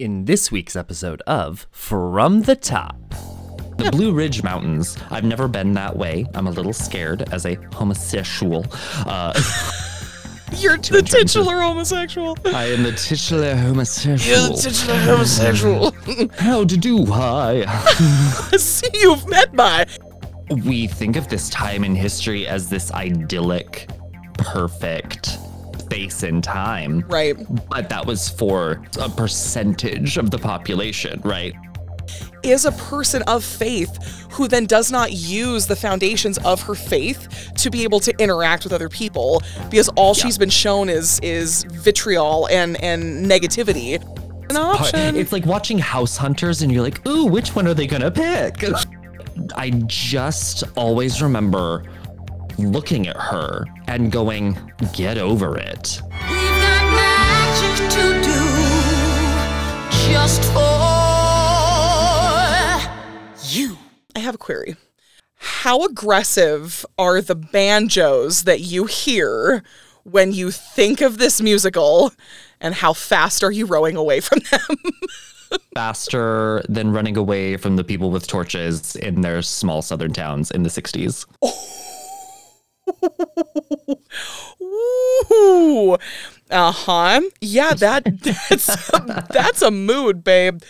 in this week's episode of From the Top. The Blue Ridge Mountains. I've never been that way. I'm a little scared as a homosexual. Uh, You're the titular homosexual. I am the titular homosexual. You're the titular homosexual. How to do hi. I? See, you've met my. we think of this time in history as this idyllic, perfect space in time. Right. But that was for a percentage of the population, right? Is a person of faith who then does not use the foundations of her faith to be able to interact with other people because all she's been shown is is vitriol and and negativity. An option. It's like watching House Hunters and you're like, ooh, which one are they gonna pick? I just always remember looking at her and going, get over it. We've got magic to do just for you. I have a query. How aggressive are the banjos that you hear when you think of this musical, and how fast are you rowing away from them? Faster than running away from the people with torches in their small southern towns in the 60s. Ooh. Uh-huh. Yeah, that that's that's a mood, babe.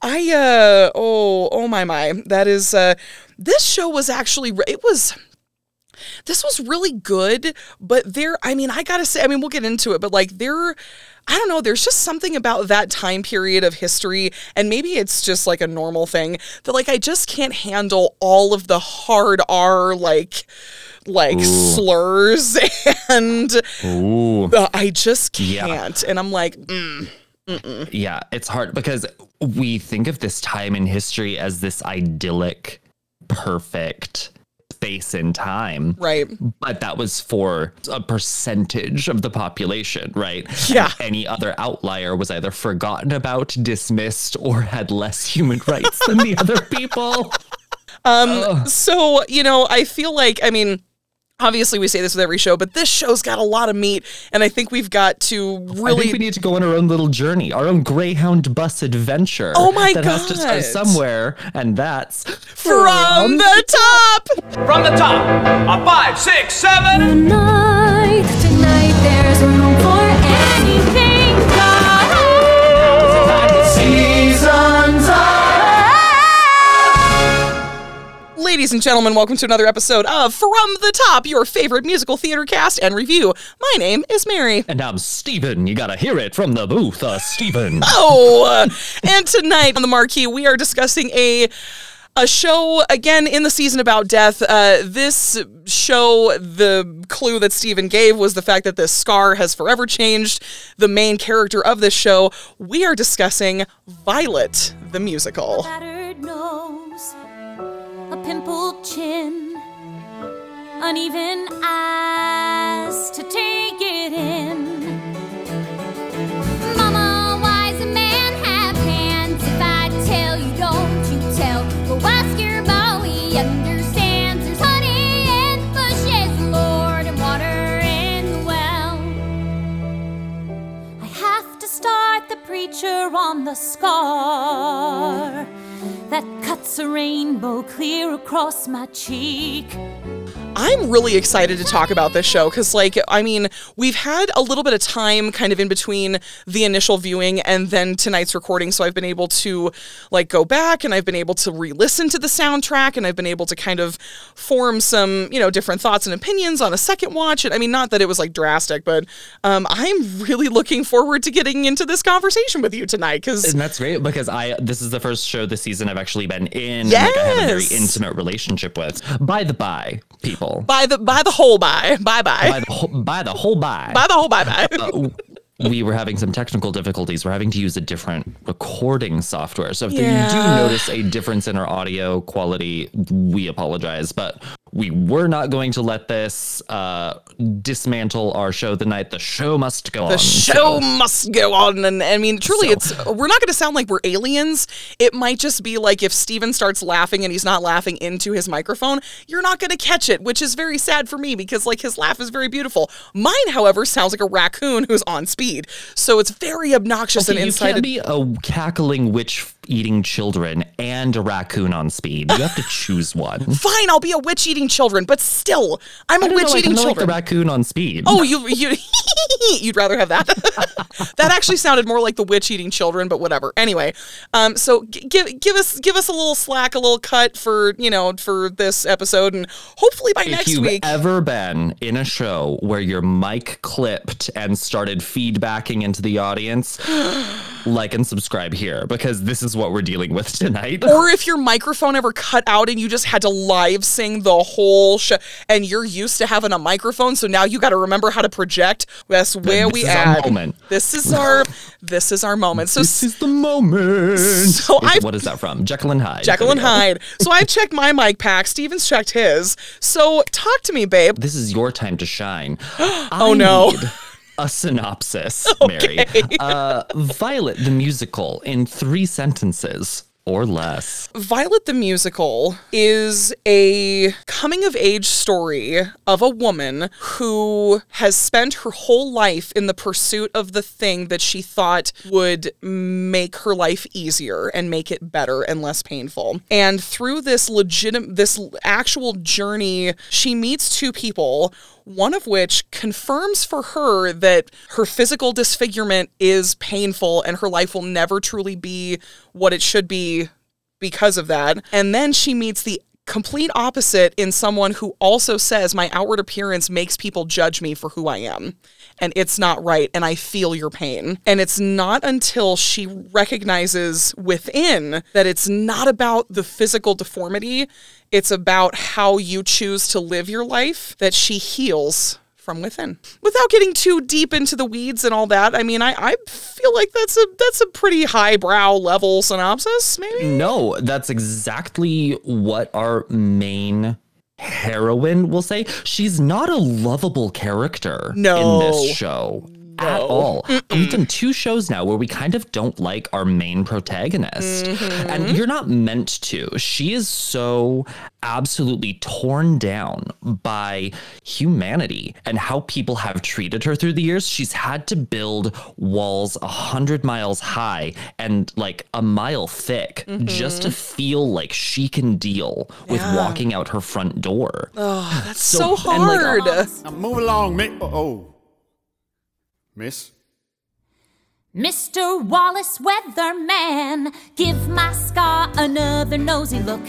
I uh oh, oh my my. That is uh this show was actually it was this was really good, but there I mean, I got to say, I mean, we'll get into it, but like there I don't know, there's just something about that time period of history and maybe it's just like a normal thing that like I just can't handle all of the hard R like like slurs and Ooh. I just can't. And I'm like, mm, Yeah, it's hard because we think of this time in history as this idyllic, perfect space in time. right. But that was for a percentage of the population, right? Yeah. And any other outlier was either forgotten about, dismissed, or had less human rights than the other people. Um so, you know, I feel like, I mean, obviously we say this with every show, but this show's got a lot of meat. And I think we've got to I really. think we need to go on our own little journey, our own Greyhound bus adventure. Oh my that has to start somewhere, and that's from the top. From the top, a five, six, seven. Tonight, tonight, there's room for anything. Ladies and gentlemen, welcome to another episode of From the Top, your favorite musical theater cast and review. My name is Mary. And I'm Steven. You gotta hear it from the booth, uh, Steven. Oh, uh, and tonight on the marquee, we are discussing a a show again in the season about death. Uh, this show, the clue that Stephen gave was the fact that this scar has forever changed the main character of this show. We are discussing Violet, the musical. Pimpled chin, uneven eyes to take it in. Mama, why's a man have hands? If I tell you, don't you tell. Ask your boy, he understands. There's honey in the Lord, and water in the well. I have to start the preacher on the scar that cuts a rainbow clear across my cheek. I'm really excited to talk about this show because, like, I mean, we've had a little bit of time kind of in between the initial viewing and then tonight's recording. So I've been able to, like, go back and I've been able to re listen to the soundtrack and I've been able to kind of form some, you know, different thoughts and opinions on a second watch. And I mean, not that it was like drastic, but um, I'm really looking forward to getting into this conversation with you tonight because And that's great because I this is the first show this season I've actually been in and like I have a very intimate relationship with. By the by, people. By the by the whole bye bye bye By the whole, by the whole by. by the whole bye bye. Uh, we were having some technical difficulties. We're having to use a different recording software. So if you do notice a difference in our audio quality, we apologize. But we were not going to let this uh, dismantle our show tonight. The show must go on. The show must go on, and I mean, truly, it's we're not going to sound like we're aliens. It might just be like if Steven starts laughing and he's not laughing into his microphone, you're not going to catch it, which is very sad for me because like his laugh is very beautiful. Mine, however, sounds like a raccoon who's on speed, so it's very obnoxious Okay, and you can't be a cackling witch eating children and a raccoon on speed. You have to choose one. Fine, I'll be a witch eating children, but still, I'm a witch know, I eating kinda like the raccoon on speed. Oh, you you you'd rather have that? that actually sounded more like the witch eating children, but whatever. Anyway, um, so g- give give us give us a little slack, a little cut for you know for this episode, and hopefully by next week. if next you've week. ever been in a show where your mic clipped and started feedbacking into the audience, like and subscribe here because this is what we're dealing with tonight. or if your microphone ever cut out and you just had to live sing the whole show, and you're used to having a microphone, so now you got to remember how to project. That's where this we is our add. moment. This is our this is our moment. So this is the moment. So I've- what is that from? Jekyll and Hyde. Jekyll and. Hyde. So I've checked my mic pack. Steven's checked his. So talk to me, babe. This is your time to shine. Oh, I no. need A synopsis, Mary. Uh, Violet the musical in three sentences or less. Violet the Musical is a coming of age story of a woman who has spent her whole life in the pursuit of the thing that she thought would make her life easier and make it better and less painful. And through this legitimate this actual journey, she meets two people one of which confirms for her that her physical disfigurement is painful and her life will never truly be what it should be because of that. And then she meets the complete opposite in someone who also says, My outward appearance makes people judge me for who I am. And it's not right. And I feel your pain. And it's not until she recognizes within that it's not about the physical deformity, it's about how you choose to live your life that she heals from within. Without getting too deep into the weeds and all that, I mean, I, I feel like that's a that's a pretty highbrow level synopsis, maybe. No, that's exactly what our main heroine will say. She's not a lovable character No. in this show. At all. We've done two shows now where we kind of don't like our main protagonist. Mm-hmm. And you're not meant to. She is so absolutely torn down by humanity and how people have treated her through the years. She's had to build walls a hundred miles high and like a mile thick just to feel like she can deal with Mm-hmm. Yeah. walking out her front door. Oh, That's so, So- and, like, hard. Now move along, mi- oh, oh. Miss? Mr. Wallace Weatherman, give my scar another nosy look.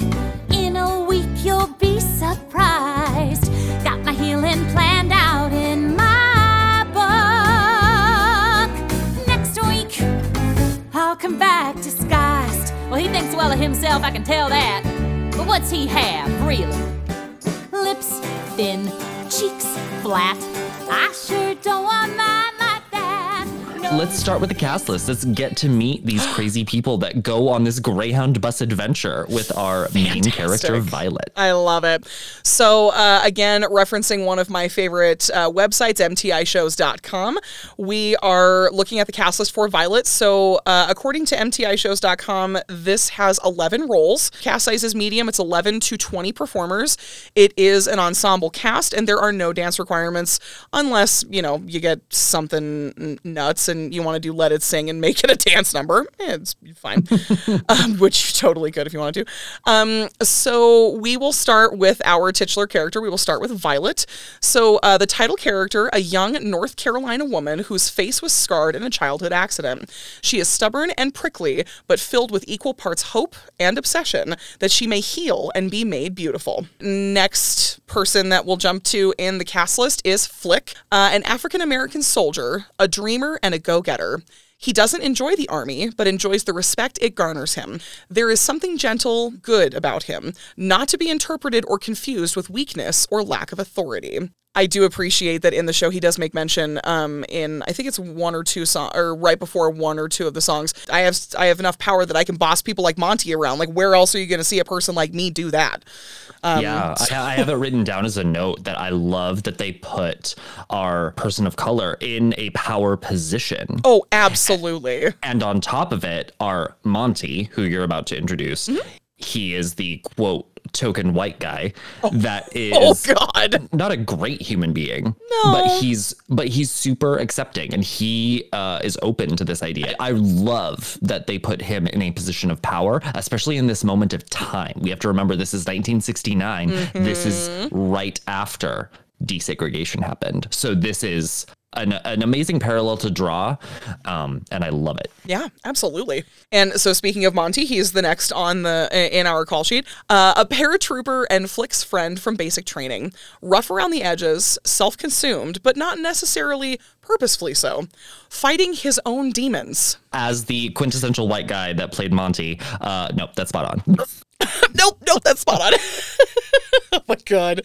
In a week, you'll be surprised. Got my healing planned out in my book. Next week, I'll come back disguised. Well, he thinks well of himself, I can tell that. But what's he have, really? Lips thin, cheeks flat. I sure don't want that. Let's start with the cast list. Let's get to meet these crazy people that go on this Greyhound bus adventure with our main character, Violet. I love it. So, uh, again, referencing one of my favorite uh, websites, mtishows.com, we are looking at the cast list for Violet. So, uh, according to mtishows.com, this has 11 roles. Cast size is medium, it's 11 to 20 performers. It is an ensemble cast, and there are no dance requirements unless, you know, you get something nuts and you want to do Let It Sing and make it a dance number. Eh, it's fine, um, which you totally could if you want to. Um, so we will start with our titular character. We will start with Violet. So uh, the title character, a young North Carolina woman whose face was scarred in a childhood accident. She is stubborn and prickly, but filled with equal parts hope and obsession that she may heal and be made beautiful. Next person that we'll jump to in the cast list is Flick, uh, an African American soldier, a dreamer, and a go getter. He doesn't enjoy the army, but enjoys the respect it garners him. There is something gentle, good about him, not to be interpreted or confused with weakness or lack of authority. I do appreciate that in the show he does make mention um, in I think it's one or two song or right before one or two of the songs. I have I have enough power that I can boss people like Monty around. Like where else are you going to see a person like me do that? Um, yeah, I, I have it written down as a note that I love that they put our person of color in a power position. Oh, absolutely. And on top of it are Monty, who you're about to introduce. Mm-hmm. He is the quote token white guy that is Oh God. not a great human being. No. But he's but he's super accepting and he uh, is open to this idea. I love that they put him in a position of power, especially in this moment of time. We have to remember this is 1969. This is Mm-hmm. right after desegregation happened. So this is an, an amazing parallel to draw, um, and I love it. Yeah, absolutely. And so, speaking of Monty, he's the next on the in our call sheet. Uh, a paratrooper and Flick's friend from basic training, rough around the edges, self-consumed, but not necessarily purposefully so, fighting his own demons. As the quintessential white guy that played Monty, uh, nope, that's spot on. Nope, nope, that's spot on. oh my god.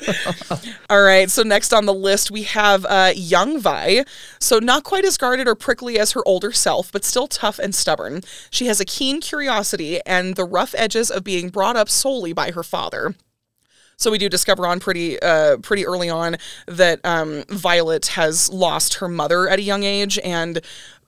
All right, so next on the list we have uh, young Vi. So not quite as guarded or prickly as her older self, but still tough and stubborn. She has a keen curiosity and the rough edges of being brought up solely by her father. So we do discover on pretty uh, pretty early on that um, Violet has lost her mother at a young age, and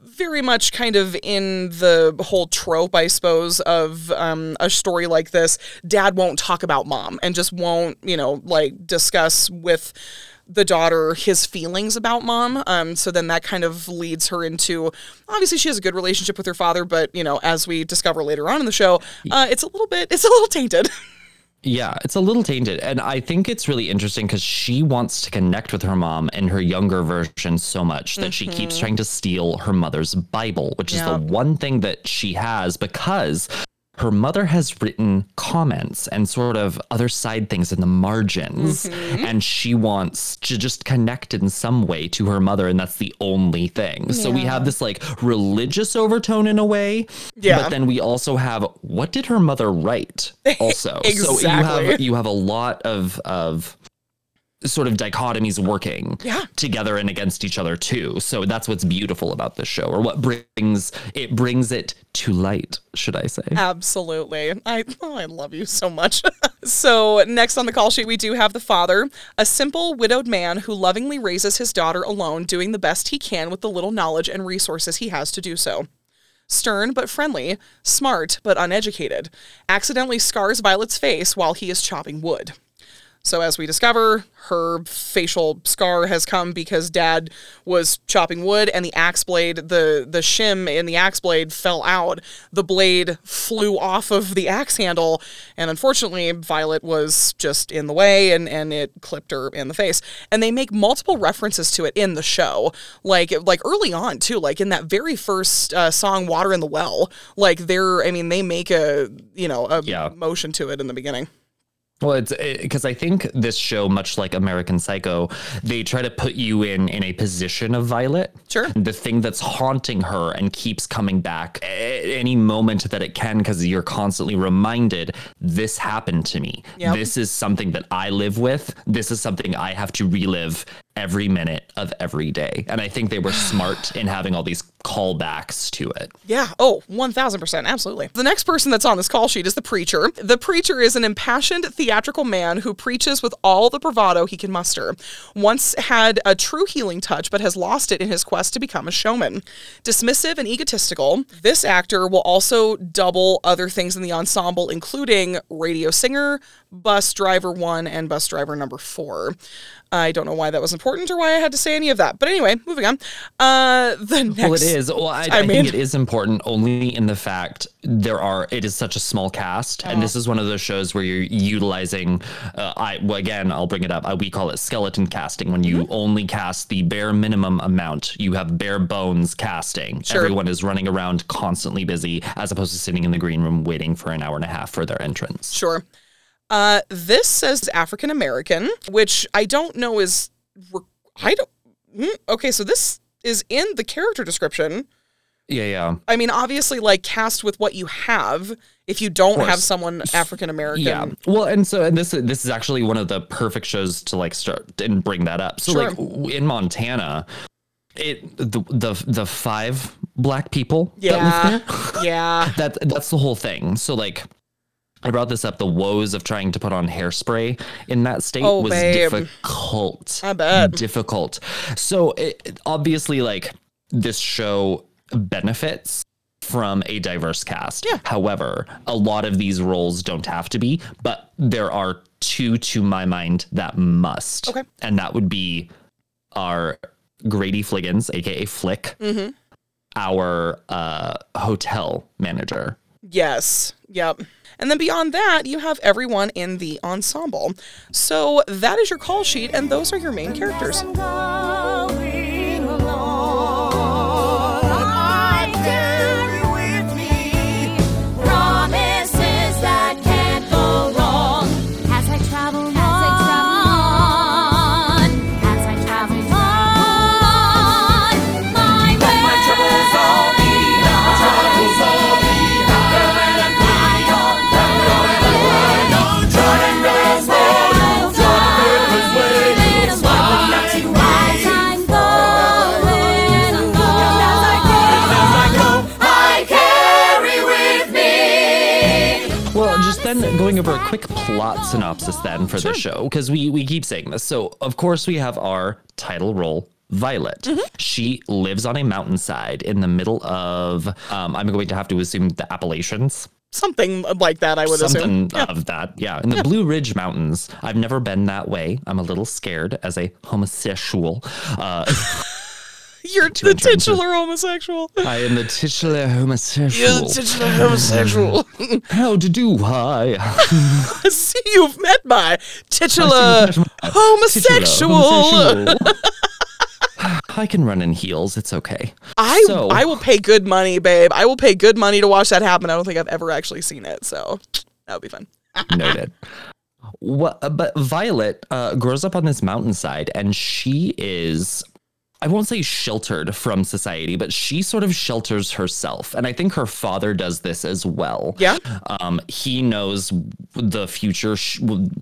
very much kind of in the whole trope, I suppose, of um, a story like this. Dad won't talk about mom and just won't, you know, like discuss with the daughter his feelings about mom. Um, so then that kind of leads her into obviously she has a good relationship with her father, but you know, as we discover later on in the show, uh, it's a little bit it's a little tainted. Yeah, it's a little tainted. And I think it's really interesting because she wants to connect with her mom and her younger version so much that she keeps mm-hmm. trying to steal her mother's Bible, which is the one thing that she has because her mother has written comments and sort of other side things in the margins. Mm-hmm. And she wants to just connect in some way to her mother. And that's the only thing. So we have this like religious overtone in a way. Yeah. But then we also have what did her mother write also? So you have you have a lot of of sort of dichotomies working Yeah. together and against each other too. So that's what's beautiful about this show or what brings it brings it to light, should I say. Absolutely. I oh, I love you so much. so, next on the call sheet we do have the father, a simple widowed man who lovingly raises his daughter alone, doing the best he can with the little knowledge and resources he has to do so. Stern but friendly, smart but uneducated, accidentally scars Violet's face while he is chopping wood. So as we discover, her facial scar has come because dad was chopping wood and the axe blade, the the shim in the axe blade fell out. The blade flew off of the axe handle and unfortunately Violet was just in the way and and it clipped her in the face. And they make multiple references to it in the show. Like like early on too, like in that very first uh, song Water in the Well, like they're I mean they make a, you know, a Yeah. motion to it in the beginning. Well, it's because I think this show, much like American Psycho, they try to put you in in a position of Violet. Sure. The thing that's haunting her and keeps coming back at any moment that it can, because you're constantly reminded, this happened to me. Yep. This is something that I live with. This is something I have to relive every minute of every day. And I think they were smart in having all these callbacks to it. Yeah. Oh, 1000%. Absolutely. The next person that's on this call sheet is the preacher. The preacher is an impassioned theatrical man who preaches with all the bravado he can muster. Once had a true healing touch, but has lost it in his quest to become a showman. Dismissive and egotistical, this actor will also double other things in the ensemble, including radio singer, bus driver one, and bus driver number four. I don't know why that was important or why I had to say any of that. But anyway, moving on. Uh, the next. Well, it is. Well, I, I, mean- think it is important only in the fact there are. It is such a small cast, and this is one of those shows where you're utilizing. Uh, I well, again, I'll bring it up. I, we call it skeleton casting when you only cast the bare minimum amount. You have bare bones casting. Sure. Everyone is running around constantly busy, as opposed to sitting in the green room waiting for an hour and a half for their entrance. Sure. Uh, this says African American, which I don't know is. Re- I don't. hmm, Okay, so this is in the character description, Yeah, yeah. I mean, obviously, like cast with what you have. If you don't have someone African American, Yeah. Well, and so and this this is actually one of the perfect shows to like start and bring that up. So Sure. like in Montana, it the the the five black people yeah, there. yeah, that that's the whole thing. So like I brought this up the woes of trying to put on hairspray in that state Oh, was babe. difficult. I bet. Difficult. So it, obviously like this show benefits from a diverse cast. Yeah. However, a lot of these roles don't have to be, but there are two to my mind that must. Okay. And that would be our Grady Fliggins, aka Flick, Mm-hmm. our uh, hotel manager. Yes, yep. And then beyond that, you have everyone in the ensemble. So that is your call sheet, and those are your main characters. Going over a quick plot synopsis then for the show because we we keep saying this. So of course we have our title role. Violet. She lives on a mountainside in the middle of, um, I'm going to have to assume the Appalachians. Something like that, I would assume. Something of that. Yeah. In the Blue Ridge Mountains. I've never been that way. I'm a little scared as a homosexual. Uh, You're the titular homosexual. I am the titular homosexual. You're the titular homosexual. How to do I? I see you've met my titular I see you've met my homosexual. Homosexual. I can run in heels. It's okay. I So- I will pay good money, babe. I will pay good money to watch that happen. I don't think I've ever actually seen it, so that would be fun. Noted. What, but Violet uh, grows up on this mountainside, and she is. I won't say sheltered from society, but she sort of shelters herself. And I think her father does this as well. Yeah. Um, he knows the future sh-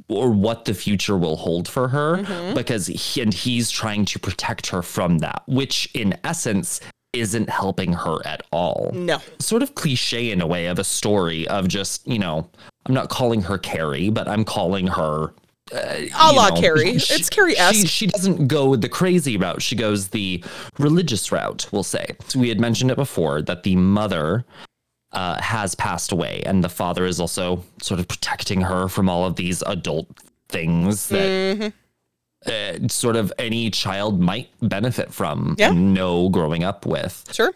or what the future will hold for her because he, and he's trying to protect her from that, which in essence isn't helping her at all No. sort of cliche in a way of a story of just you know i'm not calling her carrie but i'm calling her uh, A la know, Carrie. she- It's Carrie-esque. she, she doesn't go the crazy route she goes the religious route we'll say so we had mentioned it before that the mother uh, has passed away and the father is also sort of protecting her from all of these adult things that Mm-hmm. uh, sort of any child might benefit from Yeah. and know growing up with Sure.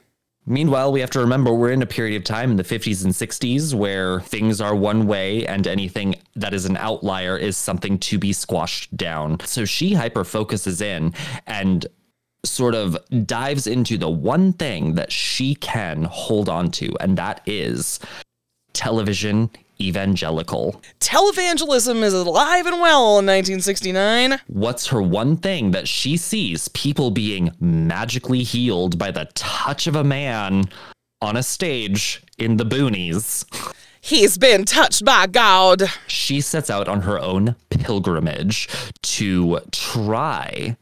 Meanwhile, we have to remember we're in a period of time in the 50s and 60s where things are one way and anything that is an outlier is something to be squashed down. So she hyper focuses in and sort of dives into the one thing that she can hold on to, and that is television evangelical. Televangelism is alive and well in 1969. What's her one thing that she sees people being magically healed by the touch of a man on a stage in the boonies? He's been touched by God. She sets out on her own pilgrimage to try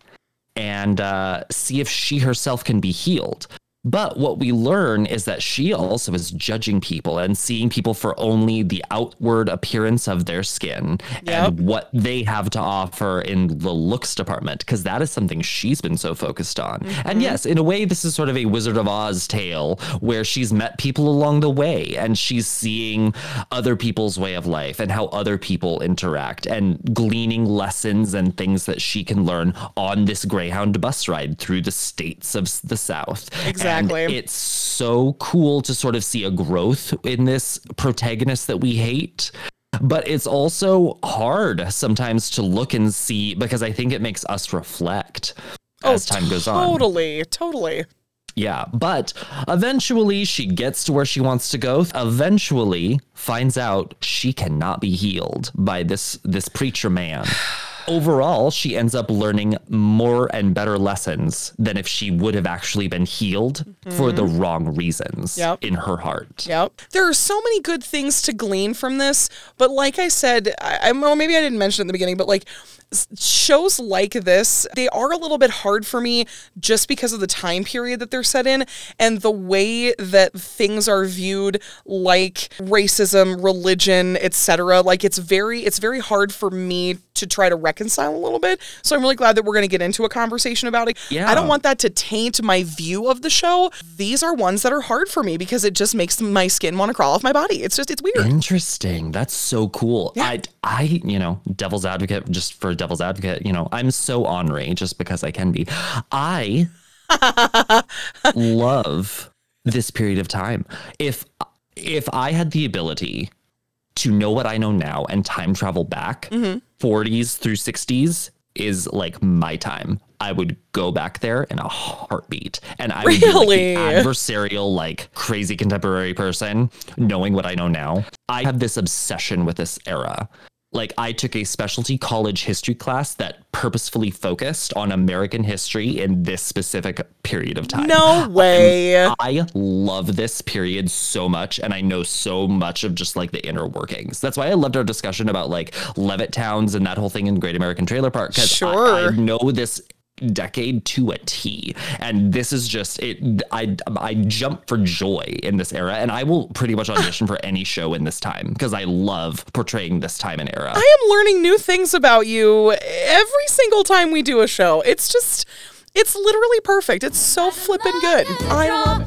and uh, see if she herself can be healed. But what we learn is that she also is judging people and seeing people for only the outward appearance of their skin Yep. and what they have to offer in the looks department, because that is something she's been so focused on. And mm-hmm. yes, in a way, this is sort of a Wizard of Oz tale where she's met people along the way and she's seeing other people's way of life and how other people interact and gleaning lessons and things that she can learn on this Greyhound bus ride through the states of the South. Exactly. And it's so cool to sort of see a growth in this protagonist that we hate. But it's also hard sometimes to look and see because I think it makes us reflect oh, as time goes on. Totally, totally. Yeah, but eventually she gets to where she wants to go. Eventually finds out she cannot be healed by this this preacher man. overall, she ends up learning more and better lessons than if she would have actually been healed for the mm-hmm. wrong reasons Yep. in her heart. Yep. There are so many good things to glean from this, but like I said, I, I well, maybe I didn't mention it in the beginning, but like shows like this, they are a little bit hard for me just because of the time period that they're set in and the way that things are viewed like racism, religion, etc. Like it's very it's very hard for me to try to reconcile a little bit. So I'm really glad that we're going to get into a conversation about it. Yeah. I don't want that to taint my view of the show. These are ones that are hard for me because it just makes my skin want to crawl off my body. It's just it's weird. Interesting. That's so cool. I, I, you know, devil's advocate, just for devil's advocate, you know, I'm so ornery just because I can be. I love this period of time. If if I had the ability to know what I know now and time travel back, mm-hmm. 40s through 60s is like my time. I would go back there in a heartbeat. And I would be like adversarial, like crazy contemporary person, knowing what I know now. I have this obsession with this era. Like I took a specialty college history class that purposefully focused on American history in this specific period of time. No way. I love this period so much, and I know so much of just like the inner workings. That's why I loved our discussion about like Levittowns and that whole thing in Great American Trailer Park. I- Sure. I, know this decade to a T, and this is just it. I I jump for joy in this era, and I will pretty much audition for any show in this time because I love portraying this time and era. I am learning new things about you every single time we do a show. It's just it's literally perfect. It's so flippin' good. I love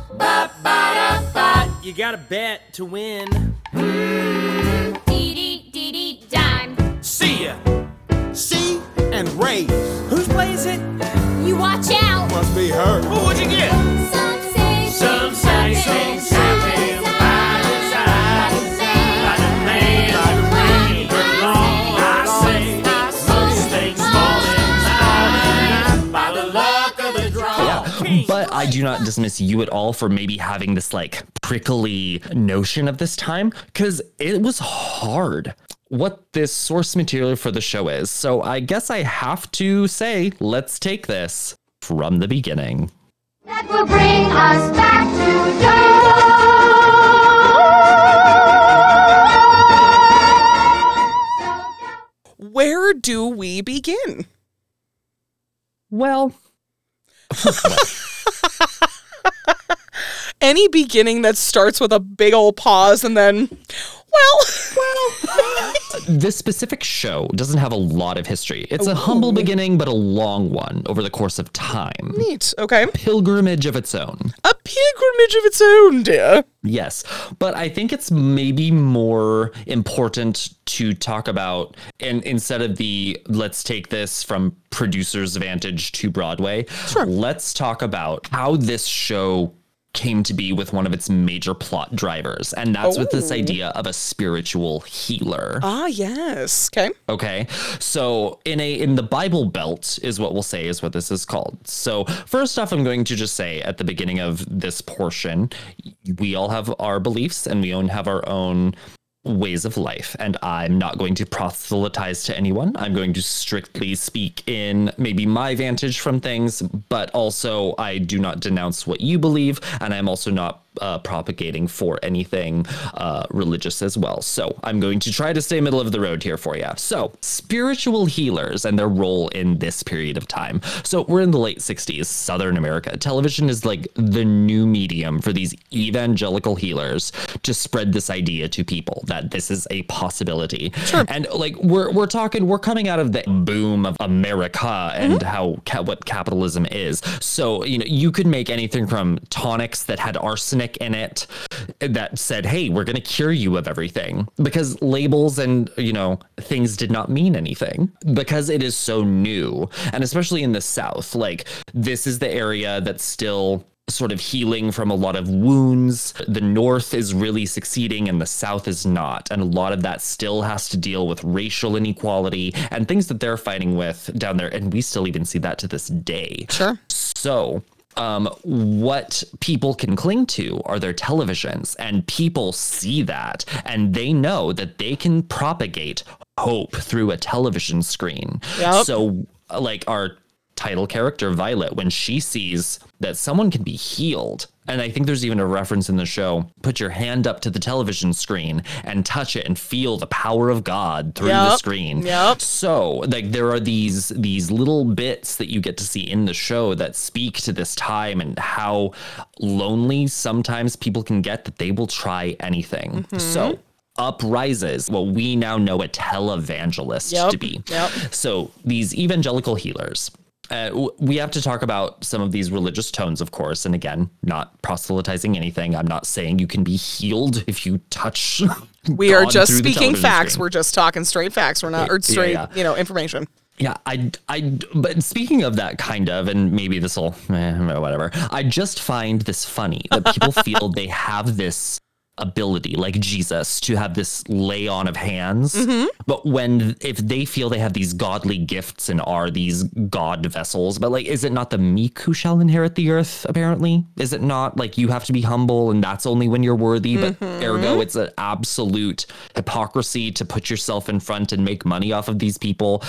it. You gotta bet to win. Dee dee dee dee dime. See ya. See and raise. Whose plays it? You watch out. Must be her. Well, what'd you get? Some say Some say something's things happen by design. By the made her long. I say most things fall in time. By the luck of the draw. But I do not dismiss you at all for maybe having this like prickly notion of this time because it was hard what this source material for the show is. So I guess I have to say, let's take this from the beginning. that will bring us back to Joe. Where do we begin? Well, Any beginning that starts with a big old pause and then well, well, this specific show doesn't have a lot of history. It's a humble beginning, but a long one over the course of time. neat. Okay. Pilgrimage of its own. A pilgrimage of its own, dear. Yes, but I think it's maybe more important to talk about, and instead of the let's take this from producer's vantage to Broadway, let's talk about how this show came to be with one of its major plot drivers, and that's with this idea of a spiritual healer. Ah, yes. Okay. Okay. So in a in the Bible Belt is what we'll say is what this is called. So first off, I'm going to just say at the beginning of this portion, we all have our beliefs and we own have our own ways of life and i'm not going to proselytize to anyone. I'm going to strictly speak in maybe my vantage from things but also i do not denounce what you believe and i'm also not uh, propagating for anything uh, religious as well. So I'm going to try to stay middle of the road here for you. So spiritual healers and their role in this period of time. So we're in the late 60s, Southern America. Television is like the new medium for these evangelical healers to spread this idea to people that this is a possibility. Sure. And like we're we're talking, we're coming out of the boom of America and how ca- what capitalism is. So you know you could make anything from tonics that had arsenic in it that said, "Hey, we're going to cure you of everything," because labels and you know things did not mean anything because it is so new, and especially in the South, like this is the area that's still sort of healing from a lot of wounds. The North is really succeeding and the South is not. And a lot of that still has to deal with racial inequality and things that they're fighting with down there. And we still even see that to this day. Sure. So um, what people can cling to are their televisions, and people see that, and they know that they can propagate hope through a television screen. Yep. So, like our title character Violet, when she sees that someone can be healed, and I think there's even a reference in the show, put your hand up to the television screen and touch it and feel the power of God through the screen. Yep. So, like there are these these little bits that you get to see in the show that speak to this time and how lonely sometimes people can get that they will try anything. Mm-hmm. So, up rises what we now know a televangelist Yep. to be. Yep. So these evangelical healers. Uh, we have to talk about some of these religious tones, of course. And again, not proselytizing anything. I'm not saying you can be healed if you touch. We are just speaking facts. screen. We're just talking straight facts. We're not, or Yeah, straight, yeah. you know, information. Yeah, I, I, but speaking of that kind of, and maybe this will, eh, whatever. I just find this funny that people feel they have this ability, like Jesus, to have this lay on of hands. Mm-hmm. But when, if they feel they have these godly gifts and are these God vessels, but like, is it not the meek who shall inherit the earth, apparently? Is it not like you have to be humble and that's only when you're worthy? But mm-hmm. ergo, it's an absolute hypocrisy to put yourself in front and make money off of these people.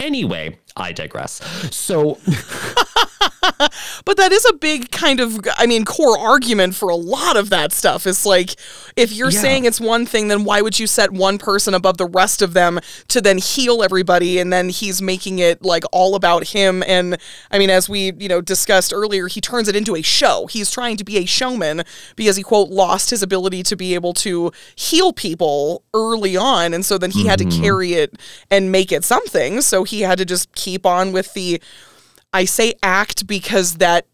Anyway, I digress. So, But that is a big kind of, I mean, core argument for a lot of that stuff. Is like, if you're Yeah. saying it's one thing, then why would you set one person above the rest of them to then heal everybody? And then he's making it like all about him. And I mean, as we, you know, discussed earlier, he turns it into a show. He's trying to be a showman because he, quote, lost his ability to be able to heal people early on. And so then he had to mm-hmm. carry it and make it something. So he had to just keep on with the. I say act because that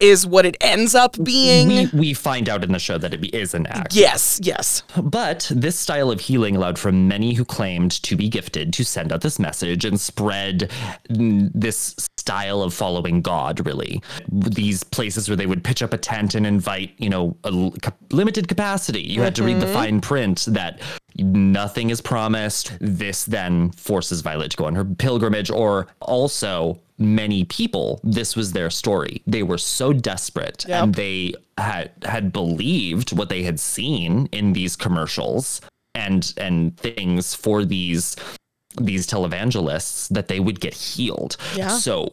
is what it ends up being. we, we find out in the show that it is an act. yes, yes. But this style of healing allowed for many who claimed to be gifted to send out this message and spread this style of following God, really. These places where they would pitch up a tent and invite, you know, a limited capacity. You had to read the mm-hmm. fine print that nothing is promised. This then forces Violet to go on her pilgrimage, or also many people, this was their story. They were so desperate Yep. and they had had believed what they had seen in these commercials and and things for these these televangelists that they would get healed. Yeah. So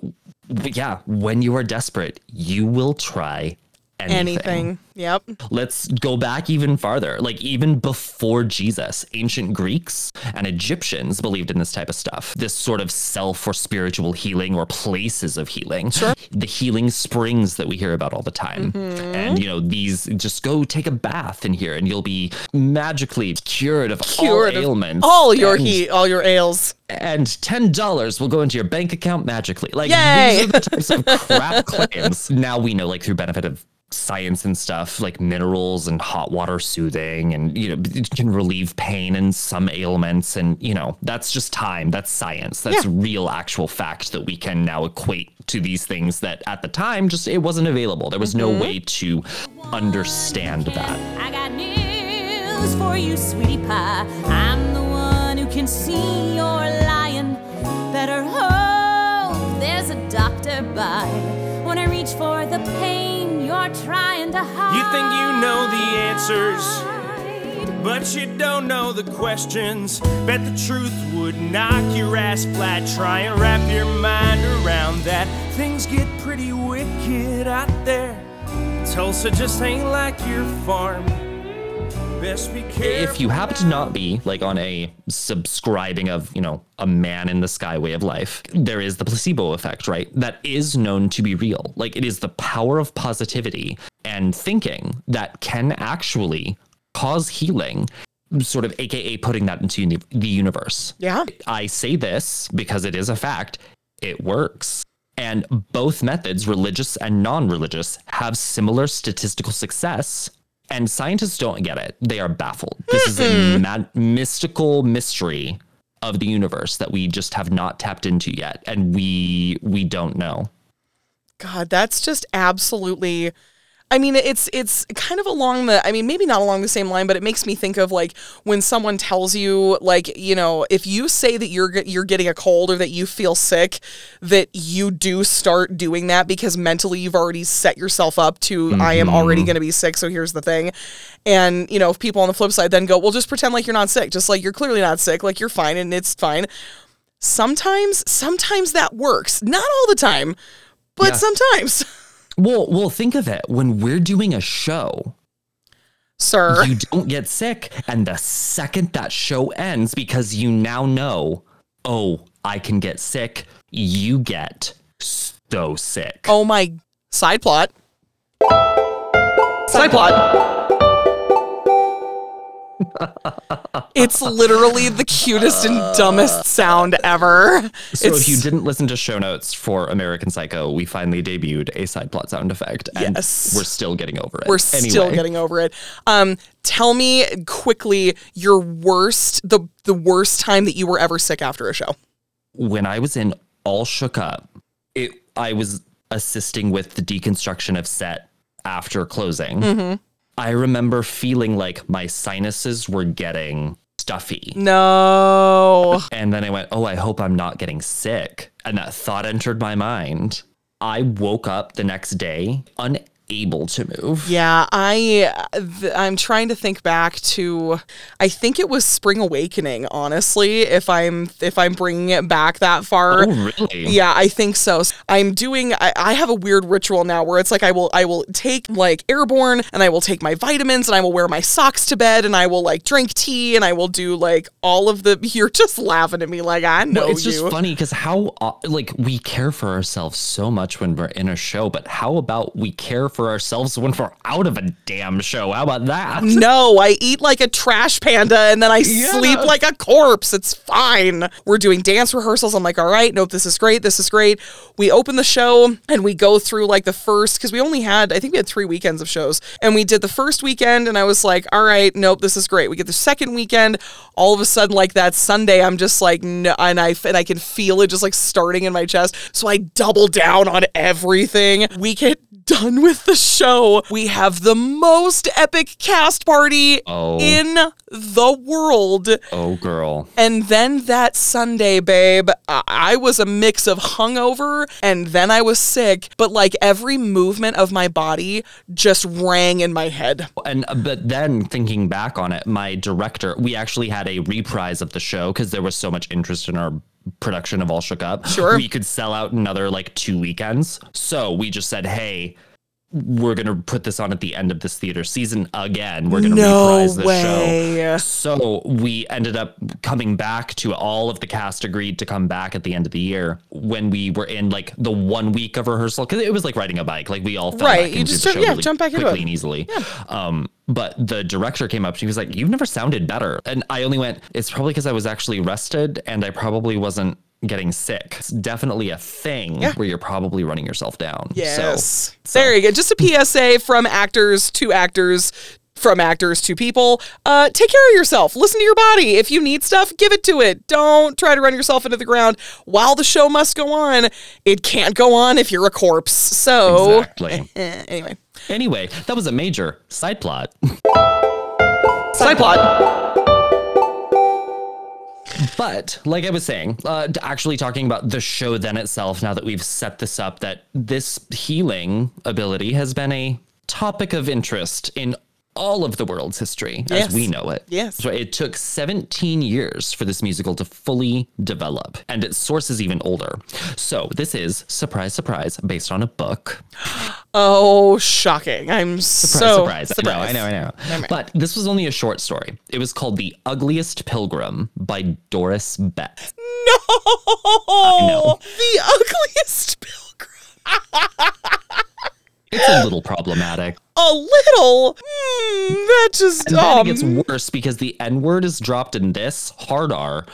yeah, when you are desperate, you will try anything. Anything. Yep. Let's go back even farther. Like even before Jesus, ancient Greeks and Egyptians believed in this type of stuff. This sort of self or spiritual healing or places of healing. Sure. The healing springs that we hear about all the time. Mm-hmm. And you know, these just go take a bath in here and you'll be magically cured of Cured all of ailments. All your and, heat, all your ails. and ten dollars will go into your bank account magically. Like Yay! these are the types of crap claims. Now we know, like through benefit of science and stuff, like minerals and hot water soothing, and you know it can relieve pain and some ailments, and you know that's just time. That's science. That's Yeah. real, actual fact that we can now equate to these things that at the time just it wasn't available. There was no mm-hmm. way to understand that. I got news for you, sweetie pie. I'm the one who can see you're lying. Better hope there's a doctor by when I reach for the pain you're trying to hide. You think you know the answers, but you don't know the questions. Bet the truth would knock your ass flat. Try and wrap your mind around that. Things get pretty wicked out there. Tulsa just ain't like your farm. Best be careful. if you happen to not be like on a subscribing of you know a man in the sky way of life there is the placebo effect right that is known to be real like it is the power of positivity and thinking that can actually cause healing sort of aka putting that into uni- the universe Yeah. I say this because it is a fact. It works. And both methods, religious and non religious, have similar statistical success. And scientists don't get it. They are baffled. This is a hmm. mad, mystical mystery of the universe that we just have not tapped into yet. And we we don't know. God, that's just absolutely. I mean, it's it's kind of along the. I mean, maybe not along the same line, but it makes me think of like when someone tells you, like, you know, if you say that you're you're getting a cold or that you feel sick, that you do start doing that because mentally you've already set yourself up to I am mm-hmm. already going to be sick. So here's the thing, and you know, if people on the flip side then go, well, just pretend like you're not sick, just like you're clearly not sick, like you're fine and it's fine. Sometimes, sometimes that works. Not all the time, but Yeah. sometimes. Well, well, think of it. When we're doing a show, Sir. you don't get sick, and the second that show ends, because you now know, oh, I can get sick, you get so sick. Oh my side plot. Side plot. it's literally the cutest and dumbest sound ever. So it's, if you didn't listen to show notes for American Psycho, we finally debuted a side plot sound effect, and Yes. we're still getting over it. we're still getting over it. Um, tell me quickly your worst, the the worst time that you were ever sick after a show. when I was in All Shook Up, it I was assisting with the deconstruction of set after closing. Mm-hmm. I remember feeling like my sinuses were getting stuffy. No. And then I went, "Oh, I hope I'm not getting sick." And that thought entered my mind. I woke up the next day unable to move. Yeah, I th- I'm trying to think back to I think it was Spring Awakening, honestly, if I'm if I'm bringing it back that far. Oh, really? Yeah, I think so. I'm doing I, I have a weird ritual now where it's like I will I will take like airborne and I will take my vitamins and I will wear my socks to bed and I will like drink tea and I will do like all of the you're just laughing at me like I know Well, it's you. just funny because how uh, like we care for ourselves so much when we're in a show, but how about we care for ourselves when we're out of a damn show? How about that? No, I eat like a trash panda and then I sleep like a corpse. It's fine. We're doing dance rehearsals. I'm like, all right, nope, this is great. This is great. We open the show and we go through like the first, because we only had, I think we had three weekends of shows. And we did the first weekend and I was like, all right, nope, this is great. We get the second weekend. All of a sudden, like that Sunday, I'm just like, no, and I, and I can feel it just like starting in my chest. So I double down on everything. We get done with the show. We have the most epic cast party Oh. in the world. Oh, girl. And then that Sunday, babe, I-, I was a mix of hungover and then I was sick, but like every movement of my body just rang in my head. And uh, but then thinking back on it, my director, we actually had a reprise of the show because there was so much interest in our production of All Shook Up. Sure. We could sell out another like two weekends. So we just said, hey, we're gonna put this on at the end of this theater season again. We're gonna No reprise the way. show. So we ended up coming back to all of the cast agreed to come back at the end of the year when we were in like the one week of rehearsal because it was like riding a bike. Like we all fell Right, back you just jump- yeah, really jump back into quickly it. and easily. Yeah. Um, but the director came up. She was like, "You've never sounded better," and I only went, "It's probably because I was actually rested and I probably wasn't." Getting sick. It's definitely a thing where you're probably running yourself down. Yes. So, There you go. Just a PSA from actors to actors. From actors to people, uh, take care of yourself. Listen to your body. If you need stuff, give it to it. Don't try to run yourself into the ground. While the show must go on, it can't go on if you're a corpse. So, exactly. anyway, anyway, that was a major side plot. side plot. But like I was saying, uh, actually talking about the show then itself, now that we've set this up, that this healing ability has been a topic of interest in all of the world's history Yes. as we know it. Yes. So it took 17 years for this musical to fully develop, and its source is even older. So this is, surprise, surprise, based on a book. Oh, shocking! I'm Surprise, so surprise. I know, I know, I know. But this was only a short story. It was called The Ugliest Pilgrim by Doris Betts. No, the ugliest pilgrim. It's a little problematic. A little. Hmm, that just. And then um, it gets worse because the N word is dropped in this hard R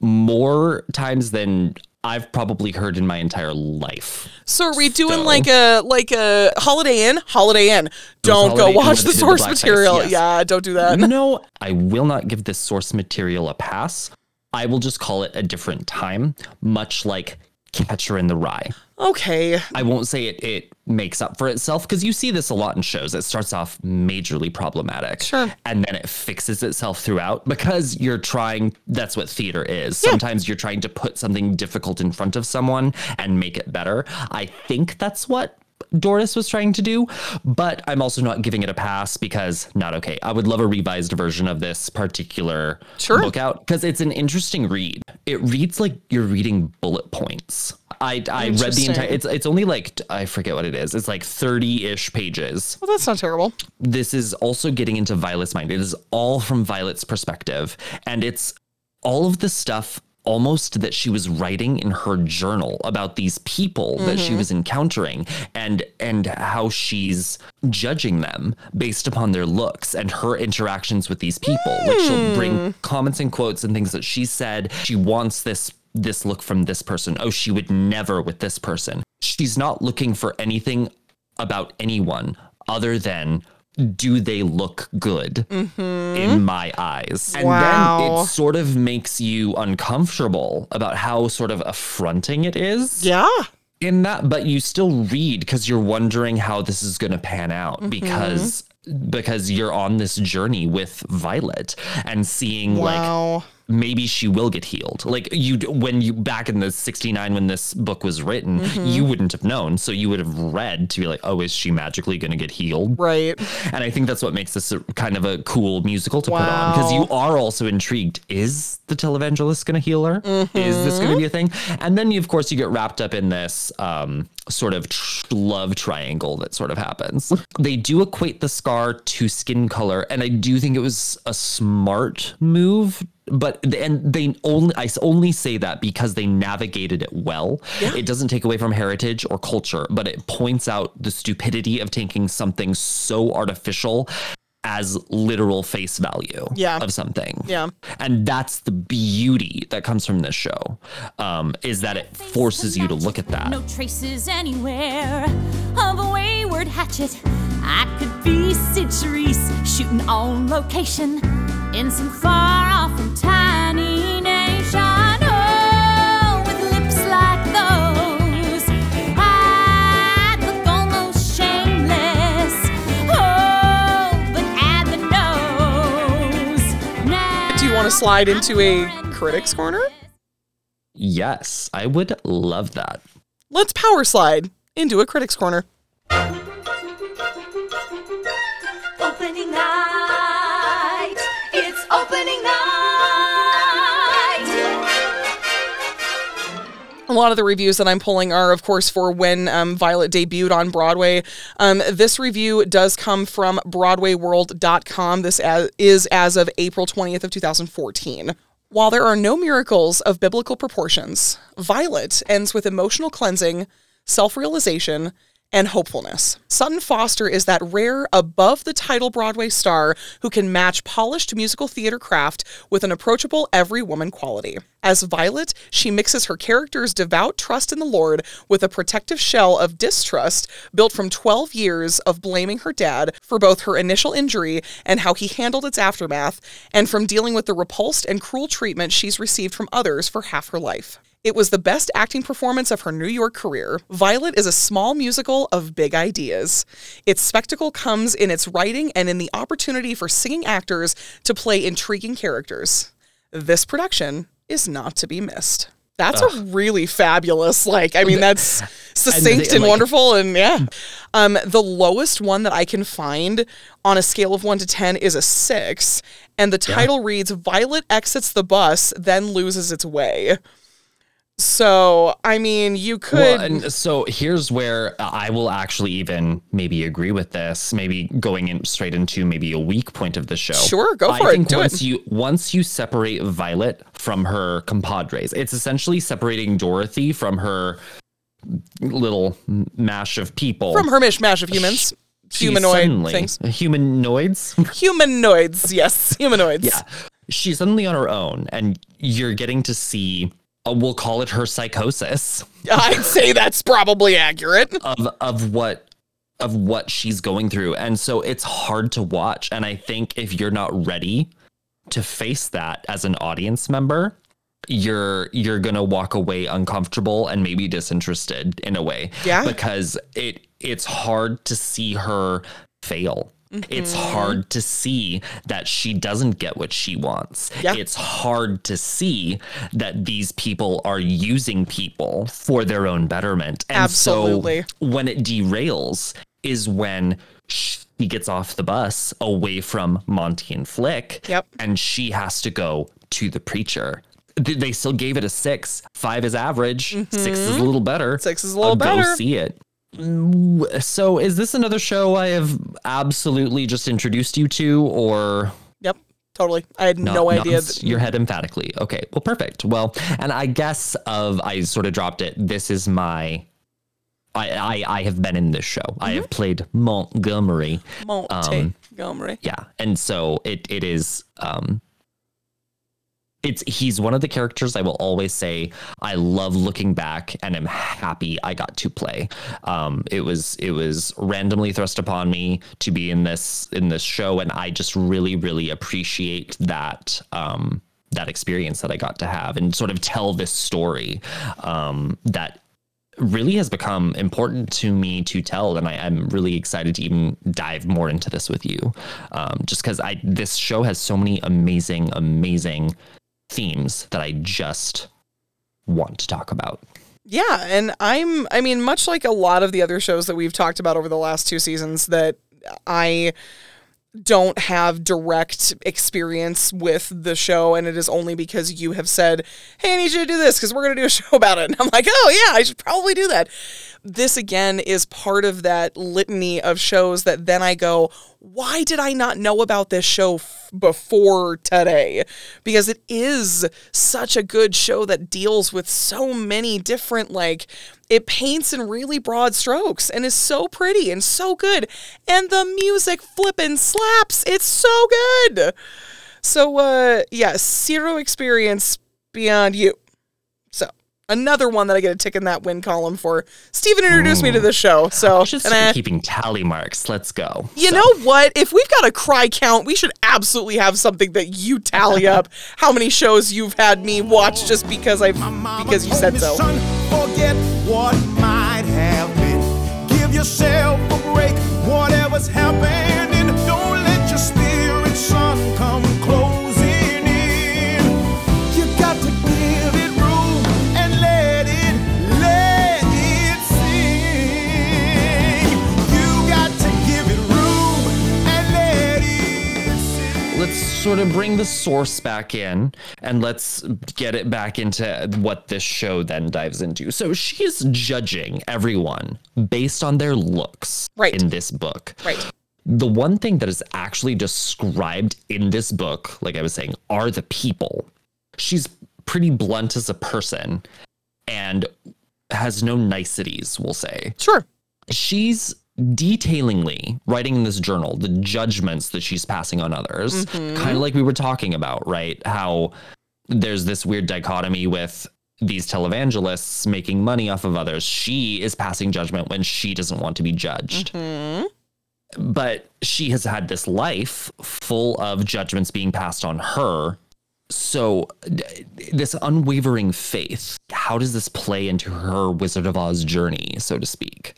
more times than I've probably heard in my entire life. So are we doing So- like a like a Holiday Inn? Holiday Inn. Don't go Holiday Inn watch the did the source material. yes. Yeah, don't do that. No, I will not give this source material a pass. I will just call it a different time, much like Catcher in the Rye. Okay. I won't say it it makes up for itself because you see this a lot in shows. It starts off majorly problematic. Sure. And then it fixes itself throughout because you're trying that's what theater is. Sometimes you're trying to put something difficult in front of someone and make it better. I think that's what Doris was trying to do, but I'm also not giving it a pass because not okay. I would love a revised version of this particular Sure. book out because it's an interesting read. It reads like you're reading bullet points. I I read the entire. It's it's only like I forget what it is. It's like thirty ish pages. Well, that's not terrible. This is also getting into Violet's mind. It is all from Violet's perspective, and it's all of the stuff almost that she was writing in her journal about these people that she mm-hmm. was encountering and and how she's judging them based upon their looks and her interactions with these people like she'll bring hmm. comments and quotes and things that she said she wants this this look from this person oh she would never with this person she's not looking for anything about anyone other than do they look good mm-hmm. in my eyes? And then it sort of makes you uncomfortable about how sort of affronting it is Yeah. in that, but you still read because you're wondering how this is going to pan out mm-hmm. because because you're on this journey with Violet and seeing like Wow. Maybe she will get healed. Like you, when you back in the '69 when this book was written, you wouldn't have known, so you would have read to be like, oh, is she magically going to get healed? Right. And I think that's what makes this a, kind of a cool musical to put on because you are also intrigued. Is the televangelist going to heal her? Is this going to be a thing? And then, you, of course, you get wrapped up in this um, sort of tr- love triangle that sort of happens. They do equate the scar to skin color, and I do think it was a smart move. But and they only I only say that because they navigated it well. Yeah. It doesn't take away from heritage or culture, but it points out the stupidity of taking something so artificial as literal face value Yeah. of something. Yeah. And that's the beauty that comes from this show, um, is that it forces you to look at that. No traces anywhere of hatchet. I could be centuries shooting on location in some far off and tiny nation. Oh, with lips like those, I'd look almost shameless. Oh, but add the nose. Now Do you want to slide into a I'm critics corner? Yes, I would love that. Let's power slide into a critics corner. A lot of the reviews that I'm pulling are, of course, for when um, Violet debuted on Broadway. Um, this review does come from BroadwayWorld.com. This as, is as of April 20th of 2014. While there are no miracles of biblical proportions, Violet ends with emotional cleansing, self-realization, and hopefulness. Sutton Foster is that rare, above the title Broadway star who can match polished musical theater craft with an approachable every woman quality. As Violet, she mixes her character's devout trust in the Lord with a protective shell of distrust built from 12 years of blaming her dad for both her initial injury and how he handled its aftermath, and from dealing with the repulsed and cruel treatment she's received from others for half her life. It was the best acting performance of her New York career. Violet is a small musical of big ideas. Its spectacle comes in its writing and in the opportunity for singing actors to play intriguing characters. This production is not to be missed. That's a really fabulous, like, I mean, that's succinct and, like- wonderful, and yeah. Um, the lowest one that I can find on a scale of one to 10 is a six, and the title reads Violet exits the bus, then loses its way. So, I mean, you could. Well, and so here's where I will actually even maybe agree with this. Maybe going in straight into maybe a weak point of the show. Sure, go I for it, think do it. once you once you separate Violet from her compadres, it's essentially separating Dorothy from her little mash of people. from her mishmash of humans, She humanoid suddenly- things. Humanoids. Humanoids, yes, humanoids. Yeah. She's suddenly on her own, and you're getting to see, Uh, we'll call it her psychosis I'd say that's probably accurate. of of what of what she's going through. And so it's hard to watch. And I think if you're not ready to face that as an audience member, you're you're gonna walk away uncomfortable and maybe disinterested in a way. Yeah. Because it it's hard to see her fail. It's hard to see that she doesn't get what she wants. Yeah. It's hard to see that these people are using people for their own betterment. And Absolutely. so when it derails is when she gets off the bus away from Monty and Flick. Yep. And she has to go to the preacher. They still gave it a six. Five is average. Six is a little better. Mm-hmm. Six is a little I'll better. Go see it. So is this another show I have absolutely just introduced you to, or Yep, totally. I had no, idea. That, your head emphatically. Okay, well, perfect. Well, and I guess of I sort of dropped it. This is my. I, I, I have been in this show. I Mm-hmm. have played Montgomery. Montgomery. Montgomery. Yeah, and so it it is. Um, it's he's one of the characters I will always say I love looking back and I'm happy I got to play. Um, it was it was randomly thrust upon me to be in this in this show, and I just really really appreciate that. Um, that experience that I got to have and sort of tell this story um, that really has become important to me to tell and I, i'm really excited to even dive more into this with you um, just because i this show has so many amazing amazing themes that i just want to talk about Yeah, and I'm I mean much like a lot of the other shows that we've talked about over the last two seasons that I don't have direct experience with the show and it is only because you have said, "Hey, I need you to do this because we're going to do a show about it." And I'm like, "Oh, yeah, I should probably do that." This again is part of that litany of shows that then I go, "Why did I not know about this show f- before today?" Because it is such a good show that deals with so many different like it paints in really broad strokes and is so pretty and so good. And the music flippin' slaps. It's so good. So uh yeah, zero experience beyond you. So another one that I get a tick in that win column for. Steven introduced me to this show. So I should and start I- keeping tally marks let's go you So- know what? If we've got a cry count, we should absolutely have something that you tally up how many shows you've had me watch just because I because you said so. Son, forget what might have been. Give yourself a break, whatever's happening. Don't let your spirit, sort of bring the source back in and let's get it back into what this show then dives into. So she's judging everyone based on their looks Right. in this book. Right. The one thing that is actually described in this book, like I was saying, are the people. She's pretty blunt as a person and has no niceties, we'll say Sure. she's detailingly writing in this journal the judgments that she's passing on others. Mm-hmm. Kind of like we were talking about right? How there's this weird dichotomy with these televangelists making money off of others. She is passing judgment when she doesn't want to be judged. Mm-hmm. But she has had this life full of judgments being passed on her. So this unwavering faith how does this play into her wizard of oz journey so to speak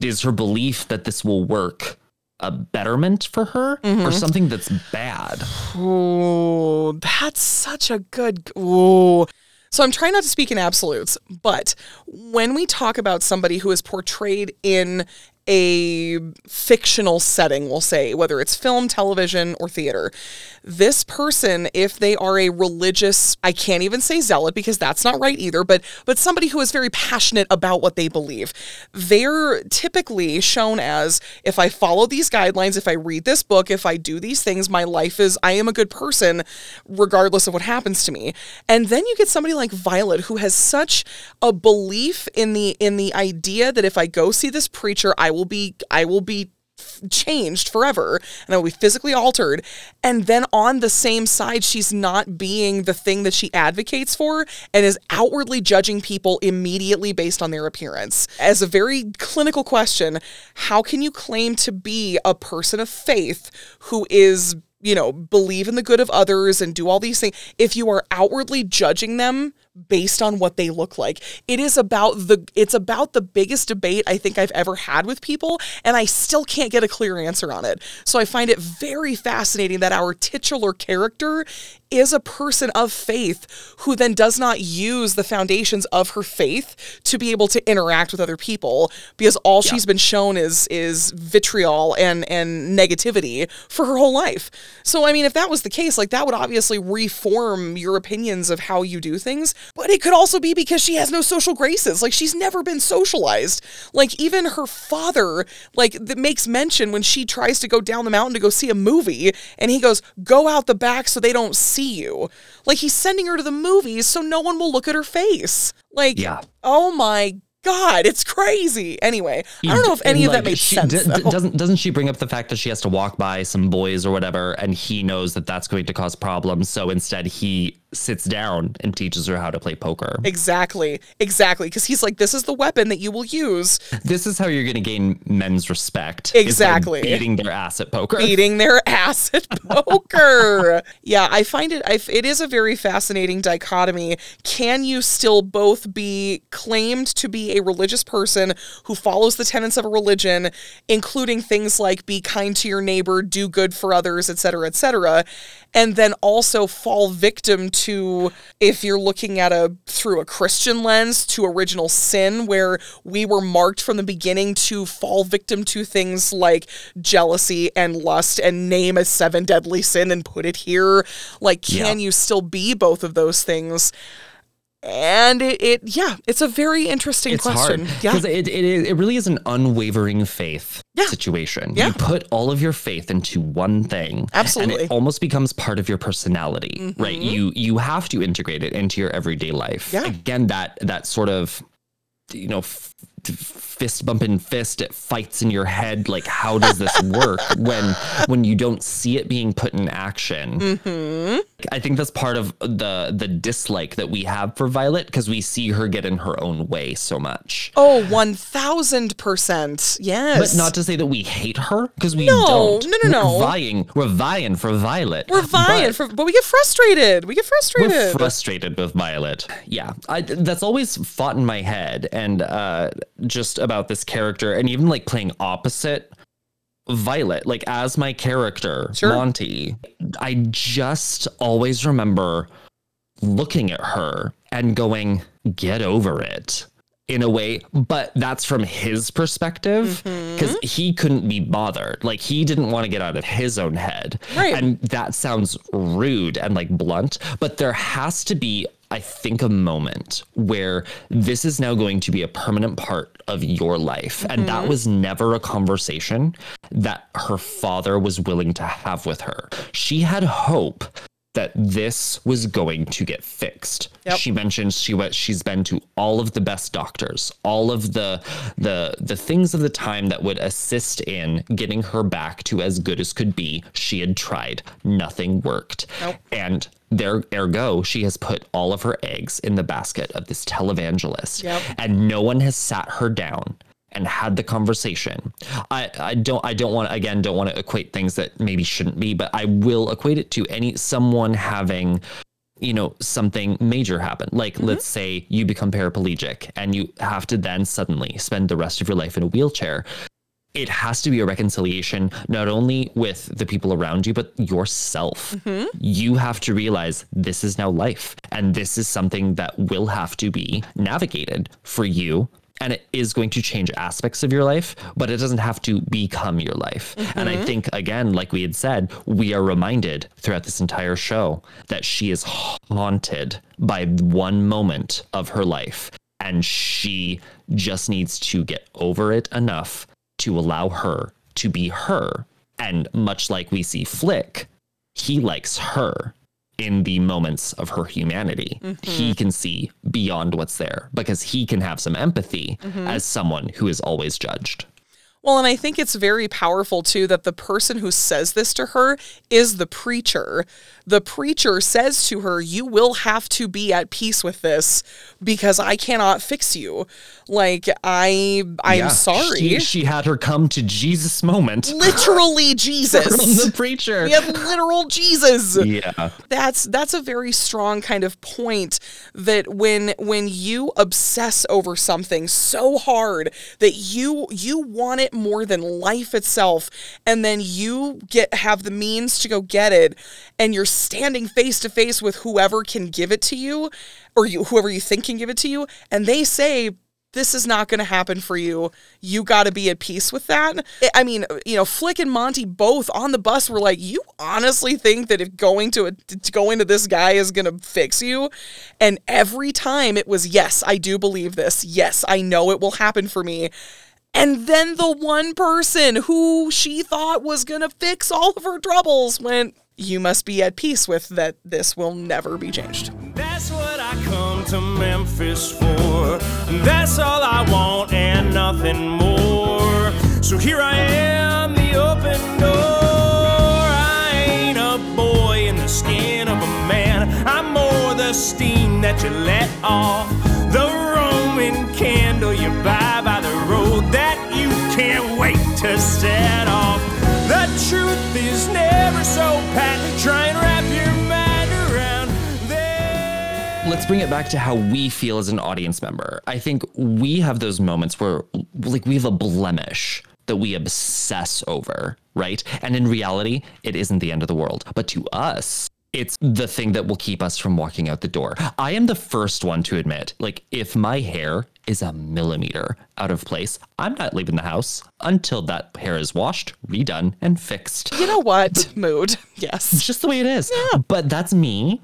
is her belief that this will work a betterment for her or mm-hmm. something that's bad Ooh, that's such a good. Ooh. So I'm trying not to speak in absolutes, but when we talk about somebody who is portrayed in a fictional setting, we'll say, whether it's film, television, or theater, this person, if they are a religious, I can't even say zealot because that's not right either, but but somebody who is very passionate about what they believe, they're typically shown as if I follow these guidelines, if I read this book, if I do these things, my life is I am a good person regardless of what happens to me. And then you get somebody like Violet who has such a belief in the in the idea that if I go see this preacher, I will be I will be changed forever and I will be physically altered. And then on the same side, she's not being the thing that she advocates for and is outwardly judging people immediately based on their appearance. As a very clinical question, how can you claim to be a person of faith who is you know, believe in the good of others and do all these things, if you are outwardly judging them based on what they look like. It is about the it's about the biggest debate I think I've ever had with people and I still can't get a clear answer on it. So I find it very fascinating that our titular character is a person of faith who then does not use the foundations of her faith to be able to interact with other people because all she's been shown is is vitriol and and negativity for her whole life. So I mean if that was the case like that would obviously reform your opinions of how you do things, but it could also be because she has no social graces. Like she's never been socialized. Like even her father like that makes mention when she tries to go down the mountain to go see a movie and he goes, "Go out the back so they don't see you." Like he's sending her to the movies so no one will look at her face. Like Yeah. oh my god, it's crazy. Anyway, I don't know if any And, of that makes she- sense. d- doesn't doesn't she bring up the fact that she has to walk by some boys or whatever, and he knows that that's going to cause problems. So instead, he sits down and teaches her how to play poker. Exactly, exactly. Because he's like, this is the weapon that you will use, This is how you're going to gain men's respect. Exactly. beating their ass at poker. beating their ass at poker. yeah, I find it. I, it is a very fascinating dichotomy. Can you still both be claimed to be a religious person who follows the tenets of a religion, including things like be kind to your neighbor, do good for others, etc., etc., and then also fall victim to, if you're looking at a through a Christian lens, to original sin, where we were marked from the beginning to fall victim to things like jealousy and lust and name a seven deadly sin and put it here. Like, can Yeah. you still be both of those things? And it, it yeah, it's a very interesting it's question. hard Yeah. because it, it it really is an unwavering faith Yeah. situation. Yeah. You put all of your faith into one thing, Absolutely. Mm-hmm. and it almost becomes part of your personality, right? You you have to integrate it into your everyday life. Yeah. Again, that that sort of you know. F- fist bumping fist it fights in your head like how does this work when when you don't see it being put in action Mm-hmm. I think that's part of the the dislike that we have for Violet because we see her get in her own way so much. Oh, 1000%. Yes. But not to say that we hate her because we No, don't. no, no, no. We're vying, we're vying for Violet. We're vying but for, but we get frustrated. We get frustrated. We're frustrated with Violet. Yeah, I, that's always fought in my head, and uh, just about this character, and even like playing opposite Violet, like as my character, Sure. Monty. I just always remember looking at her and going, "Get over it." In a way, but that's from his perspective Mm-hmm. because he couldn't be bothered. Like he didn't want to get out of his own head. Right. And that sounds rude and like blunt, but there has to be, I think, a moment where this is now going to be a permanent part of your life. And that mm-hmm. was never a conversation that her father was willing to have with her. She had hope that this was going to get fixed. Yep. She mentions she went she's been to all of the best doctors, all of the the the things of the time that would assist in getting her back to as good as could be. She had tried. Nothing worked. Nope. And there ergo, she has put all of her eggs in the basket of this televangelist. Yep. And no one has sat her down and had the conversation. I, I don't I don't want again don't want to equate things that maybe shouldn't be, but I will equate it to any someone having you know something major happen. Like mm-hmm. let's say you become paraplegic and you have to then suddenly spend the rest of your life in a wheelchair. It has to be a reconciliation not only with the people around you but yourself. Mm-hmm. You have to realize this is now life and this is something that will have to be navigated for you and it is going to change aspects of your life but it doesn't have to become your life. And i mm-hmm. think again like we had said we are reminded throughout this entire show that she is haunted by one moment of her life and she just needs to get over it enough to allow her to be her. And much like we see Flick, he likes her in the moments of her humanity. Mm-hmm. He can see beyond what's there because he can have some empathy mm-hmm. as someone who is always judged. Well, and I think it's very powerful too that the person who says this to her is the preacher. The preacher says to her, You will have to be at peace with this because I cannot fix you. Like, I I'm Yeah, sorry. She, she had her come to Jesus moment Literally Jesus. from the preacher. we have literal Jesus. Yeah. that's that's a very strong kind of point that when when you obsess over something so hard that you you want it more than life itself and then you get have the means to go get it and you're standing face to face with whoever can give it to you or you whoever you think can give it to you and they say this is not going to happen for you. You got to be at peace with that. I- I mean, you know, Flick and Monty both on the bus were like, "You honestly think that if going to a, to going to this guy is going to fix you?" And every time it was, "Yes, I do believe this. Yes, I know it will happen for me." And then the one person who she thought was going to fix all of her troubles went, "You must be at peace with that this will never be changed." That's what I come to Memphis for. That's all I want and nothing more. So here I am, the open door. I ain't a boy in the skin the steam that you let off. The Roman candle you buy by the road that you can't wait to set off. The truth is never so pat. Try and wrap your mind around there. let's bring it back to how we feel as an audience member. I think we have those moments where, like, we have a blemish that we obsess over, right? And in reality, it isn't the end of the world. But to us, it's the thing that will keep us from walking out the door. I am the first one to admit, like, if my hair is a millimeter out of place, I'm not leaving the house until that hair is washed, redone, and fixed. You know what? Mood. Yes. It's just the way it is. Yeah. But that's me.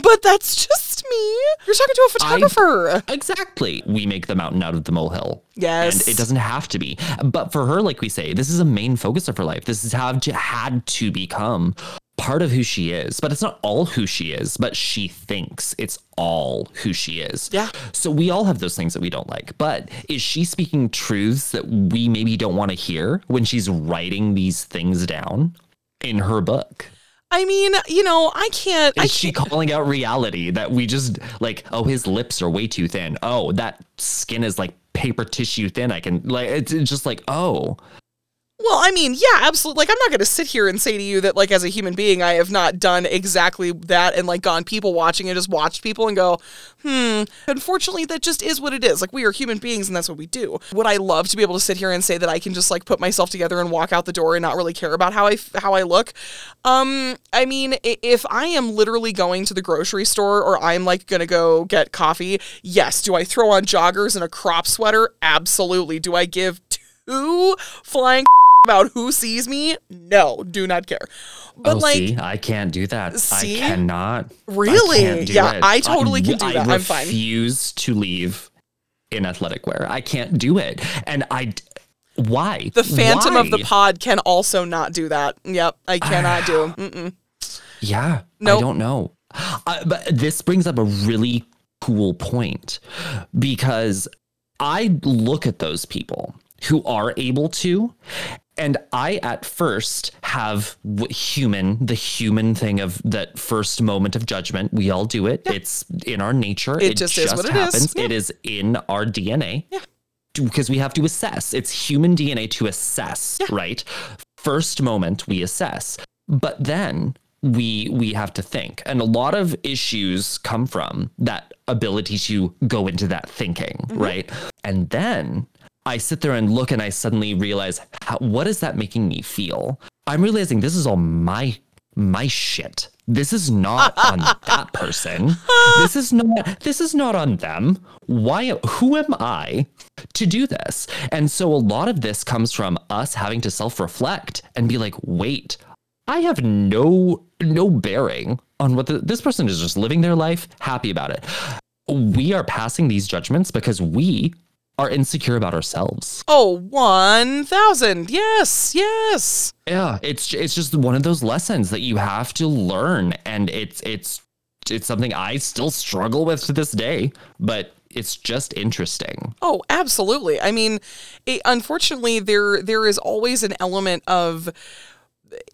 But that's just me. You're talking to a photographer. Exactly. We make the mountain out of the molehill. Yes. And it doesn't have to be. But for her, like we say, this is a main focus of her life. This has had to become part of who she is. But it's not all who she is, but she thinks it's all who she is. Yeah. So we all have those things that we don't like. But is she speaking truths that we maybe don't want to hear when she's writing these things down in her book? I mean, you know, I can't. I Is she can't. calling out reality that we just like, oh, his lips are way too thin. Oh, that skin is like paper tissue thin. I can like it's just like, oh. Well, I mean, yeah, absolutely. Like, I'm not going to sit here and say to you that, like, as a human being, I have not done exactly that and, like, gone people watching and just watched people and go, hmm. Unfortunately, that just is what it is. Like, we are human beings and that's what we do. Would I love to be able to sit here and say that I can just, like, put myself together and walk out the door and not really care about how I, how I look? Um, I mean, if I am literally going to the grocery store or I'm, like, going to go get coffee, yes. Do I throw on joggers and a crop sweater? Absolutely. Do I give two flying about who sees me? No, do not care. But oh, like, see, I can't do that. See? I cannot. I Really? do Yeah, it. I totally can do I that. I'm fine. refuse to leave in athletic wear. I can't do it. And I. why? the phantom of the pod can also not do that. Yep, I cannot do. Mm-mm. Yeah, Nope. I don't know. Uh, but this brings up a really cool point because I look at those people who are able to, and I at first have human, the human thing of that first moment of judgment. We all do it. It's in our nature. It just is what it is. happens. Yeah. It is in our DNA. Yeah. Because we have to assess. It's human DNA to assess, right? First moment we assess. But then we we have to think. And a lot of issues come from that ability to go into that thinking, mm-hmm. right? And then I sit there and look and I suddenly realize how, what is that making me feel? I'm realizing this is all my my shit. This is not on that person. This is not this is not on them. Why who am I to do this? And so a lot of this comes from us having to self-reflect and be like, "Wait, I have no no bearing on what the, this person is just living their life, happy about it. We are passing these judgments because we are insecure about ourselves. Oh, 1000. Yes, yes. Yeah, it's it's just one of those lessons that you have to learn and it's it's it's something I still struggle with to this day, but it's just interesting. Oh, absolutely. I mean, it, unfortunately, there there is always an element of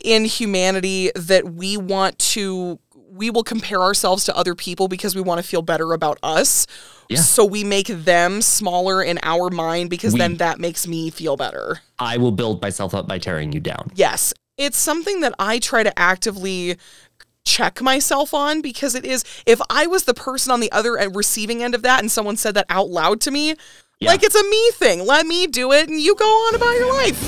inhumanity that we want to we will compare ourselves to other people because we want to feel better about us. Yeah. So we make them smaller in our mind because We- then that makes me feel better. I will build myself up by tearing you down. Yes. It's something that I try to actively check myself on because it is if I was the person on the other end receiving end of that and someone said that out loud to me, Yeah. like it's a me thing. Let me do it and you go on about your life.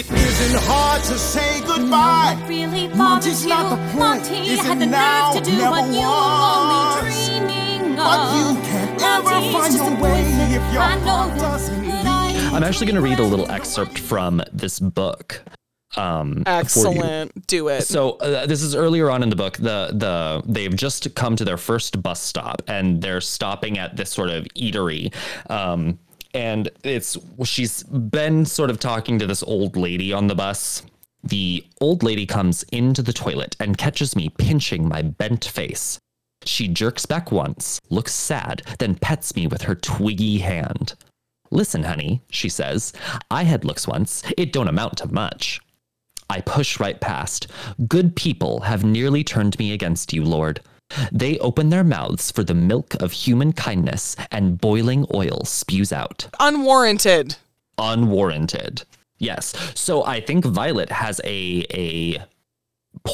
It isn't hard to say goodbye. What really Monty's you? not the point. Monty Is had the now? nerve to do what you were only dreaming of. But you can't ever Monty's find your way if your I know heart that, doesn't but I I'm actually going to read a little excerpt from this book. Um. Excellent. Do it. So uh, this is earlier on in the book. The the they've just come to their first bus stop, and they're stopping at this sort of eatery. Um, and it's she's been sort of talking to this old lady on the bus. The old lady comes into the toilet and catches me pinching my bent face. She jerks back once, looks sad, then pets me with her twiggy hand. Listen, honey, she says, I had looks once. It don't amount to much. I push right past. Good people have nearly turned me against you, Lord. They open their mouths for the milk of human kindness, and boiling oil spews out. Unwarranted. Unwarranted. Yes. So I think Violet has a a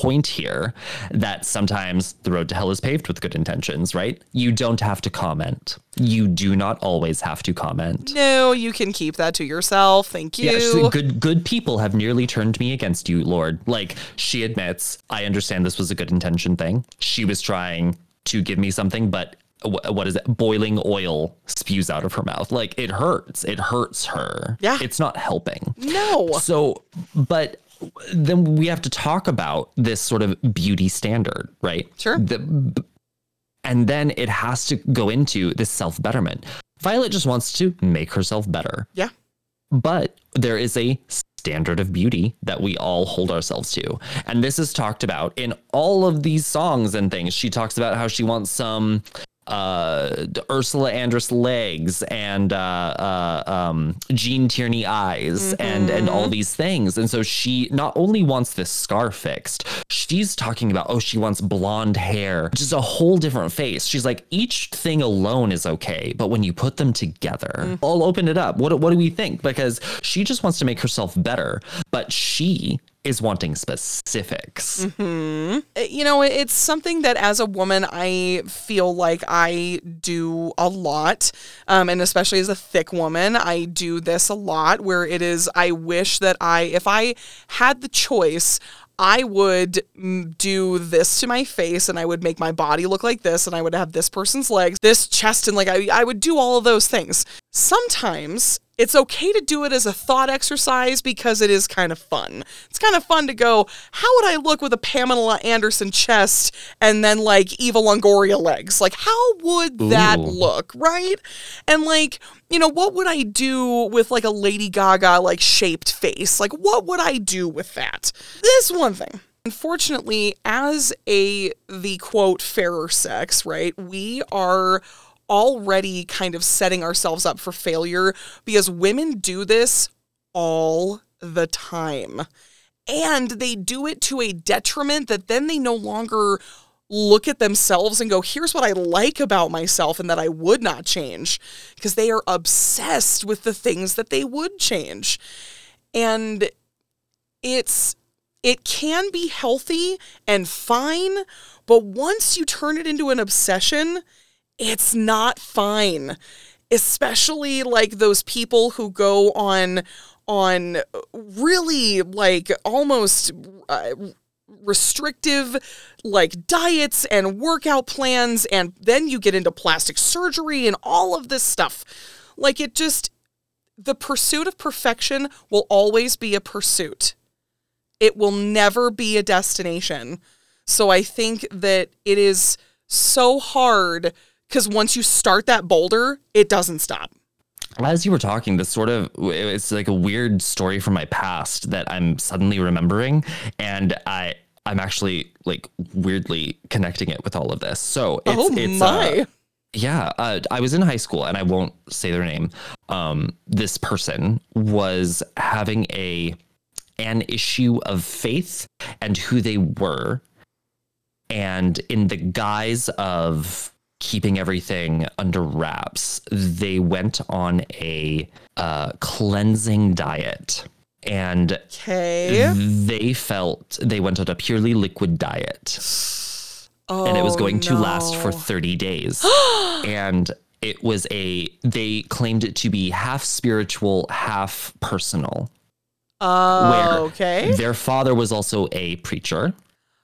point here that sometimes the road to hell is paved with good intentions, right? You don't have to comment. You do not always have to comment. No, you can keep that to yourself. Thank you. Yeah, she- good good people have nearly turned me against you, Lord. Like she admits, I understand this was a good intention thing. She was trying to give me something, but what is it? Boiling oil spews out of her mouth. Like it hurts. It hurts her. Yeah. It's not helping. no. So, but then we have to talk about this sort of beauty standard, right? Sure. The, and then it has to go into this self betterment. Violet just wants to make herself better Yeah. but there is a standard of beauty that we all hold ourselves to. And this is talked about in all of these songs and things. She talks about how she wants some uh Ursula Andress legs and uh, uh um Gene Tierney eyes and and all these things. And so she not only wants this scar fixed, she's talking about oh she wants blonde hair, just a whole different face. She's like each thing alone is okay, but when you put them together, I'll open it up. What what do we think? Because she just wants to make herself better, but she is wanting specifics. Uh, you know, it's something that as a woman, I feel like I do a lot. Um, and especially as a thick woman, I do this a lot where it is, I wish that I, if I had the choice, I would mm, do this to my face and I would make my body look like this and I would have this person's legs, this chest, and like I, I would do all of those things. Sometimes it's okay to do it as a thought exercise because it is kind of fun. It's kind of fun to go, how would I look with a Pamela Anderson chest and then like Eva Longoria legs? Like, how would that Ooh. look, right? And like, you know, what would I do with like a Lady Gaga like shaped face? Like, what would I do with that? This one thing. Unfortunately, as a the quote fairer sex, right, we are already kind of setting ourselves up for failure because women do this all the time. And they do it to a detriment that then they no longer look at themselves and go, here's what I like about myself and that I would not change because they are obsessed with the things that they would change. And it's it can be healthy and fine, but once you turn it into an obsession, it's not fine. Especially like those people who go on on really like almost uh, restrictive like diets and workout plans and then you get into plastic surgery and all of this stuff. Like it just the pursuit of perfection will always be a pursuit. It will never be a destination. So I think that it is so hard because once you start that boulder, it doesn't stop. as you were talking, this sort of it's like a weird story from my past that I'm suddenly remembering, and I I'm actually like weirdly connecting it with all of this. So it's, oh it's my. Uh, yeah, uh, I was in high school, and I won't say their name. Um, this person was having a an issue of faith and who they were, and in the guise of keeping everything under wraps, they went on a uh, cleansing diet. And Okay. they felt they went on a purely liquid diet Oh, and it was going to last for 30 days. and it was a, they claimed it to be half spiritual, half personal. Oh, where okay. Their father was also a preacher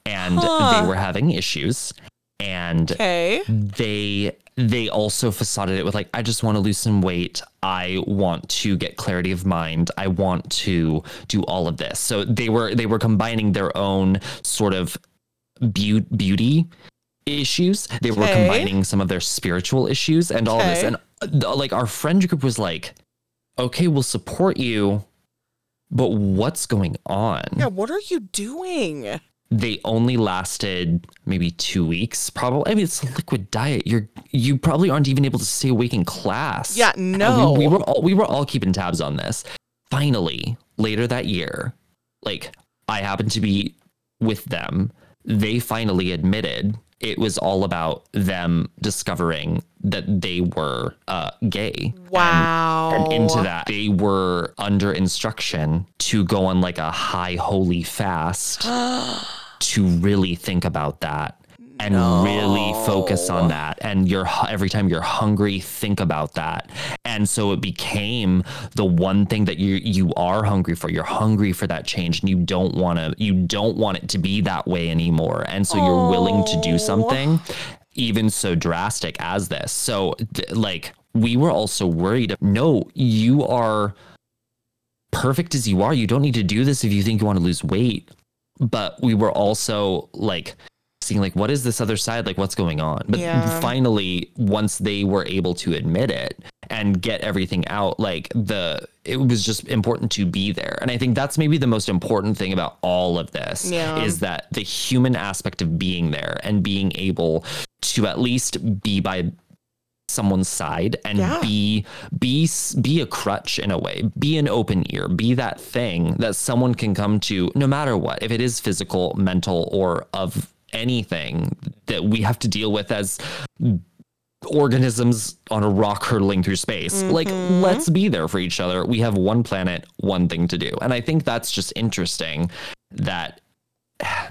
and Huh. they were having issues. And Okay. they they also facaded it with like i just want to lose some weight. I want to get clarity of mind. I want to do all of this. So they were they were combining their own sort of beau- beauty issues. They were Okay. combining some of their spiritual issues and all this. And uh, like our friend group was like okay we'll support you but what's going on? Yeah, what are you doing? They only lasted maybe two weeks probably. I mean it's a liquid diet. You're you probably aren't even able to stay awake in class. Yeah, And no. we, we were all we were all keeping tabs on this. Finally later that year like i happened to be with them. They finally admitted it was all about them discovering that they were uh, gay. Wow. and into that they were under instruction to go on like a high holy fast to really think about that and really focus on that. And you're every time you're hungry think about that. And so it became the one thing that you you are hungry for. You're hungry for that change and you don't want to you don't want it to be that way anymore. And so you're willing to do something even so drastic as this. So like we were also worried no you are perfect as you are. You don't need to do this if you think you want to lose weight but we were also like seeing like what is this other side like what's going on but Yeah. finally once they were able to admit it and get everything out like the it was just important to be there and i think that's maybe the most important thing about all of this Yeah. is that the human aspect of being there and being able to at least be by someone's side and Yeah. be be be a crutch in a way. Be an open ear. Be that thing that someone can come to no matter what if it is physical mental or of anything that we have to deal with as organisms on a rock hurtling through space. Like mm-hmm. let's be there for each other. We have one planet one thing to do. And i think that's just interesting that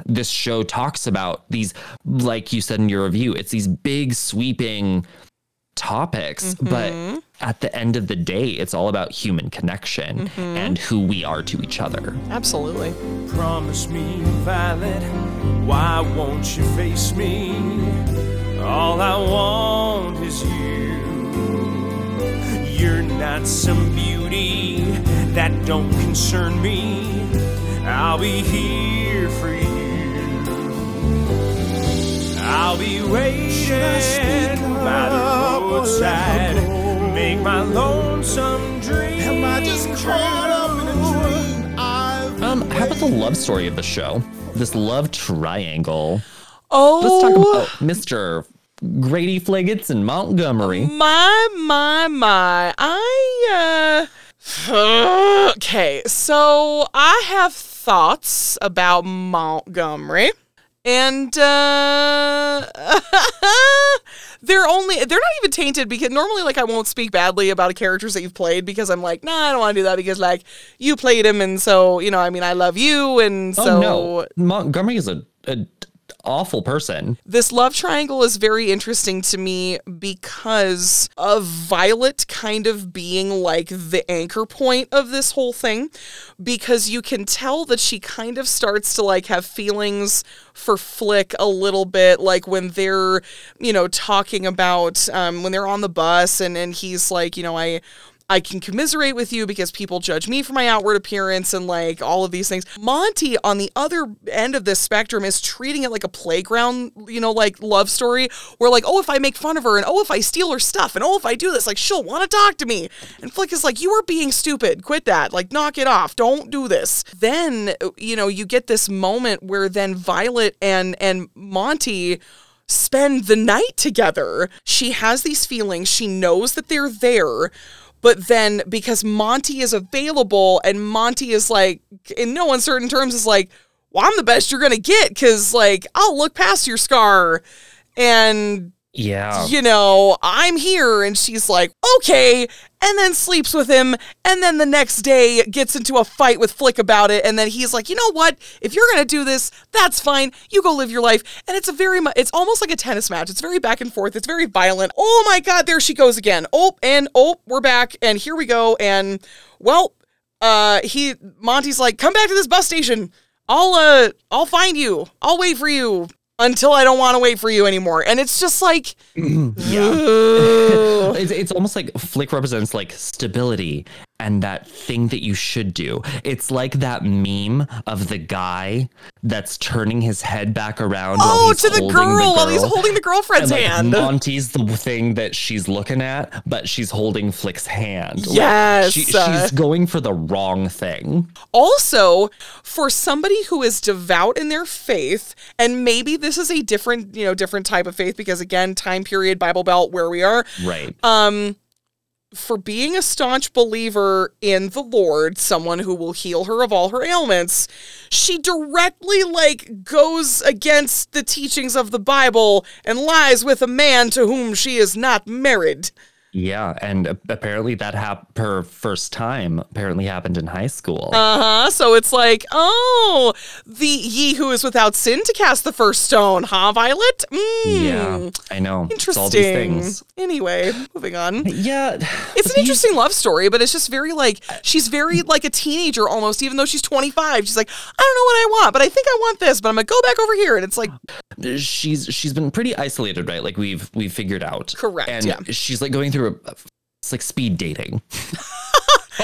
this show talks about these like you said in your review it's these big sweeping topics but mm-hmm. at the end of the day it's all about human connection mm-hmm. and who we are to each other Absolutely. Promise me, Violet, why won't you face me? All I want is you. You're not some beauty that don't concern me. I'll be here I'll be waiting by the roadside. Make my lonesome dream. Am I just caught up in a dream? I've um how about the love story of the show this love triangle Oh, let's talk about mr grady fliggins and montgomery my, my, my. I, uh. Okay, so I have thoughts about Montgomery. And, uh. they're only they're not even tainted because normally like I won't speak badly about a characters that you've played because I'm like nah I don't want to do that because like you played him and so you know I mean I love you and so oh no montgomery is a, a awful person. This love triangle is very interesting to me because of Violet kind of being like the anchor point of this whole thing because you can tell that she kind of starts to like have feelings for Flick a little bit like when they're you know talking about um when they're on the bus and and he's like you know I I can commiserate with you because people judge me for my outward appearance and like all of these things. Monty, on the other end of this spectrum, is treating it like a playground, you know, like love story where, like, oh, if I make fun of her and oh, if I steal her stuff and oh, if I do this, like, she'll want to talk to me. And Flick is like, you are being stupid. Quit that. Like, knock it off. Don't do this. Then, you know, you get this moment where then Violet and and Monty spend the night together. She has these feelings. She knows that they're there. But then because Monty is available and Monty is like, in no uncertain terms, is like, well, I'm the best you're going to get because, like, I'll look past your scar. And Yeah. you know, I'm here. And she's like, okay. And then sleeps with him. And then the next day gets into a fight with Flick about it. And then he's like, you know what? If you're going to do this, that's fine. You go live your life. And it's a very, mu- it's almost like a tennis match. It's very back and forth. It's very violent. Oh my God, there she goes again. Oh, and oh, we're back. And here we go. And well, uh, he, Monty's like, come back to this bus station. I'll, uh, I'll find you. I'll wait for you. Until I don't want to wait for you anymore. And it's just like, it's, it's almost like Flick represents like stability and that thing that you should do. It's like that meme of the guy that's turning his head back around. while oh, to the holding girl while he's holding the girlfriend's And, like, hand. Monty's the thing that she's looking at, but she's holding Flick's hand. Like, Yes. she- she's going for the wrong thing. also, for somebody who is devout in their faith, and maybe this is a different, you know, different type of faith because again, time period, Bible Belt, where we are, Right. um, for being a staunch believer in the Lord, someone who will heal her of all her ailments, she directly like goes against the teachings of the Bible and lies with a man to whom she is not married. Yeah, and apparently that hap- her first time apparently happened in high school. Uh huh. So it's like, oh, the ye who is without sin to cast the first stone, huh, Violet? Mm, yeah, I know. It's Interesting. all these things. Anyway, moving on. Yeah, It's an interesting love story, but it's just very like she's very like a teenager almost, even though she's 25. She's like, I don't know what I want, but I think I want this, but I'm gonna go back over here. And it's like, she's she's been pretty isolated, right? Like we've we've figured out. Correct, And yeah. she's like going through a uh, it's like speed dating.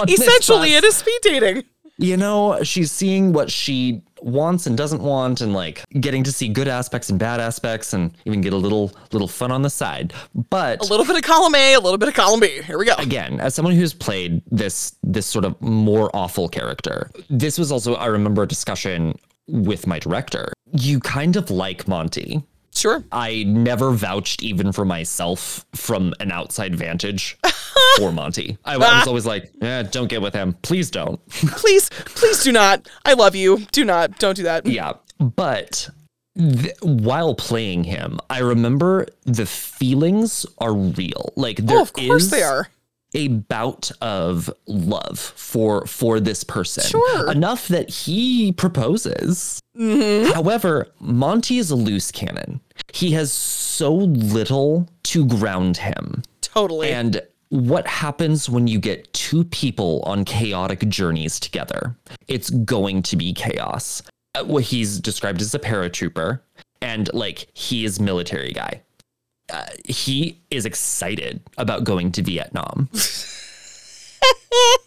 Essentially, it is speed dating. You know, she's seeing what she wants and doesn't want, and like getting to see good aspects and bad aspects, and even get a little little fun on the side. But A little bit of column A, a little bit of column B. Here we go. again, as someone who's played this this sort of more awful character, this was also I remember a discussion with my director. You kind of like Monty. Sure. I never vouched even for myself from an outside vantage for Monty. I, was always like, yeah, don't get with him. Please don't. Please, please do not. I love you. Do not. Don't do that. yeah. But th- while playing him, I remember the feelings are real. Like there Oh, of course is they are. a bout of love for for this person. Sure. Enough that he proposes. Mm-hmm. However, Monty is a loose cannon. He has so little to ground him. Totally. And what happens when you get two people on chaotic journeys together? It's going to be chaos. Uh, What he's described as a paratrooper, and like he is military guy. Uh, he is excited about going to Vietnam,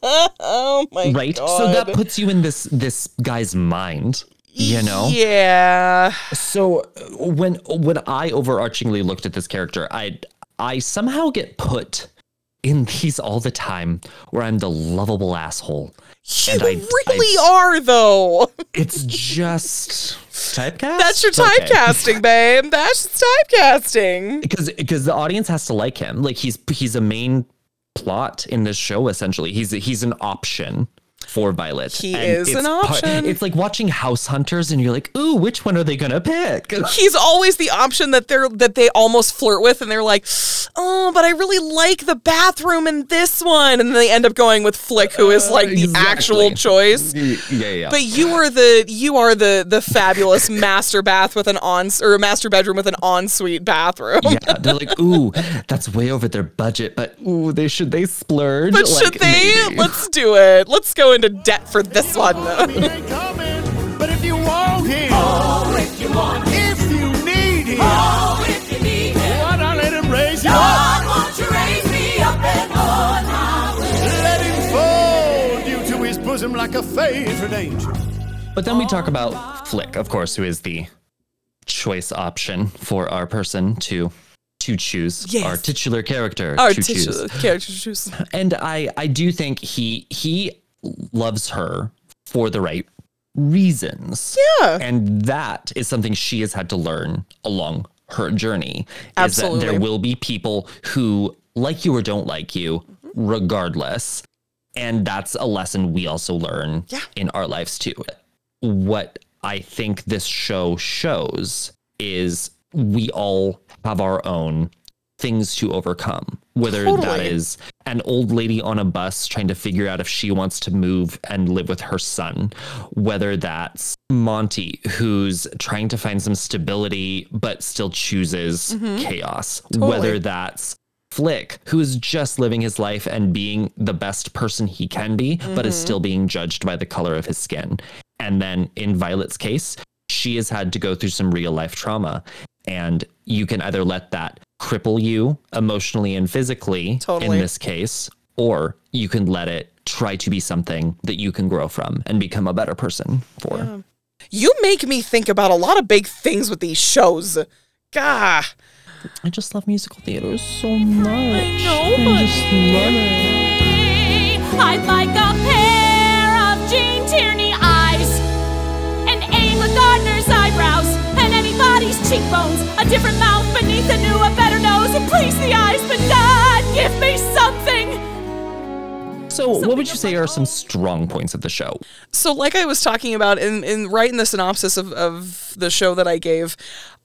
oh my right? god. Right? So that puts you in this this guy's mind, you know. Yeah. So uh, when when I overarchingly looked at this character, I I somehow get put in these all the time where I'm the lovable asshole. You I- really are though. It's just typecast. That's your Okay. typecasting, babe. That's just typecasting. because because the audience has to like him. Like he's he's a main plot in this show. Essentially, he's he's an option for Violet. He And is an part- option. it's like watching House Hunters, and you're like, ooh, which one are they gonna pick? He's always the option that they're that they almost flirt with, and they're like, "Oh, but I really like the bathroom in this one," and then they end up going with Flick, who is like the Exactly. actual choice. yeah, yeah. But you are the you are the the fabulous master bath with an on or a master bedroom with an ensuite bathroom. yeah, they're like, ooh, that's way over their budget, but ooh, they should they splurge? But Like, should they? maybe. Let's do it. Let's go into debt for this one. He coming, but if you want him, oh, if you want him, if you need him, oh, if you need him, why not let him raise you up? won't you raise me up and on my way? bosom like a favorite angel. But then we talk about Flick, of course, who is the choice option for our person to to choose Yes. our titular character Our to choose. titular character choose. And I I do think he he loves her for the right reasons. Yeah. And that is something she has had to learn along her journey. Is that Absolutely. there will be people who like you or don't like you, regardless. And that's a lesson we also learn Yeah. in our lives too. What I think this show shows is we all have our own things to overcome, whether that Totally. is an old lady on a bus trying to figure out if she wants to move and live with her son, whether that's Monty who's trying to find some stability but still chooses mm-hmm. chaos, whether that's Flick, who is just living his life and being the best person he can be, but is mm-hmm. still being judged by the color of his skin. And then in Violet's case, she has had to go through some real life trauma. And you can either let that cripple you emotionally and physically Totally. in this case, or you can let it try to be something that you can grow from and become a better person for. You make me think about a lot of big things with these shows. Gah. I just love musical theater so much. I know, but- I'd like a cheekbones, a different mouth beneath a new, a better nose, and please the eyes, but God, give me something. So, what would you say are some strong points of the show? So, like I was talking about in, in right in the synopsis of, of the show that I gave,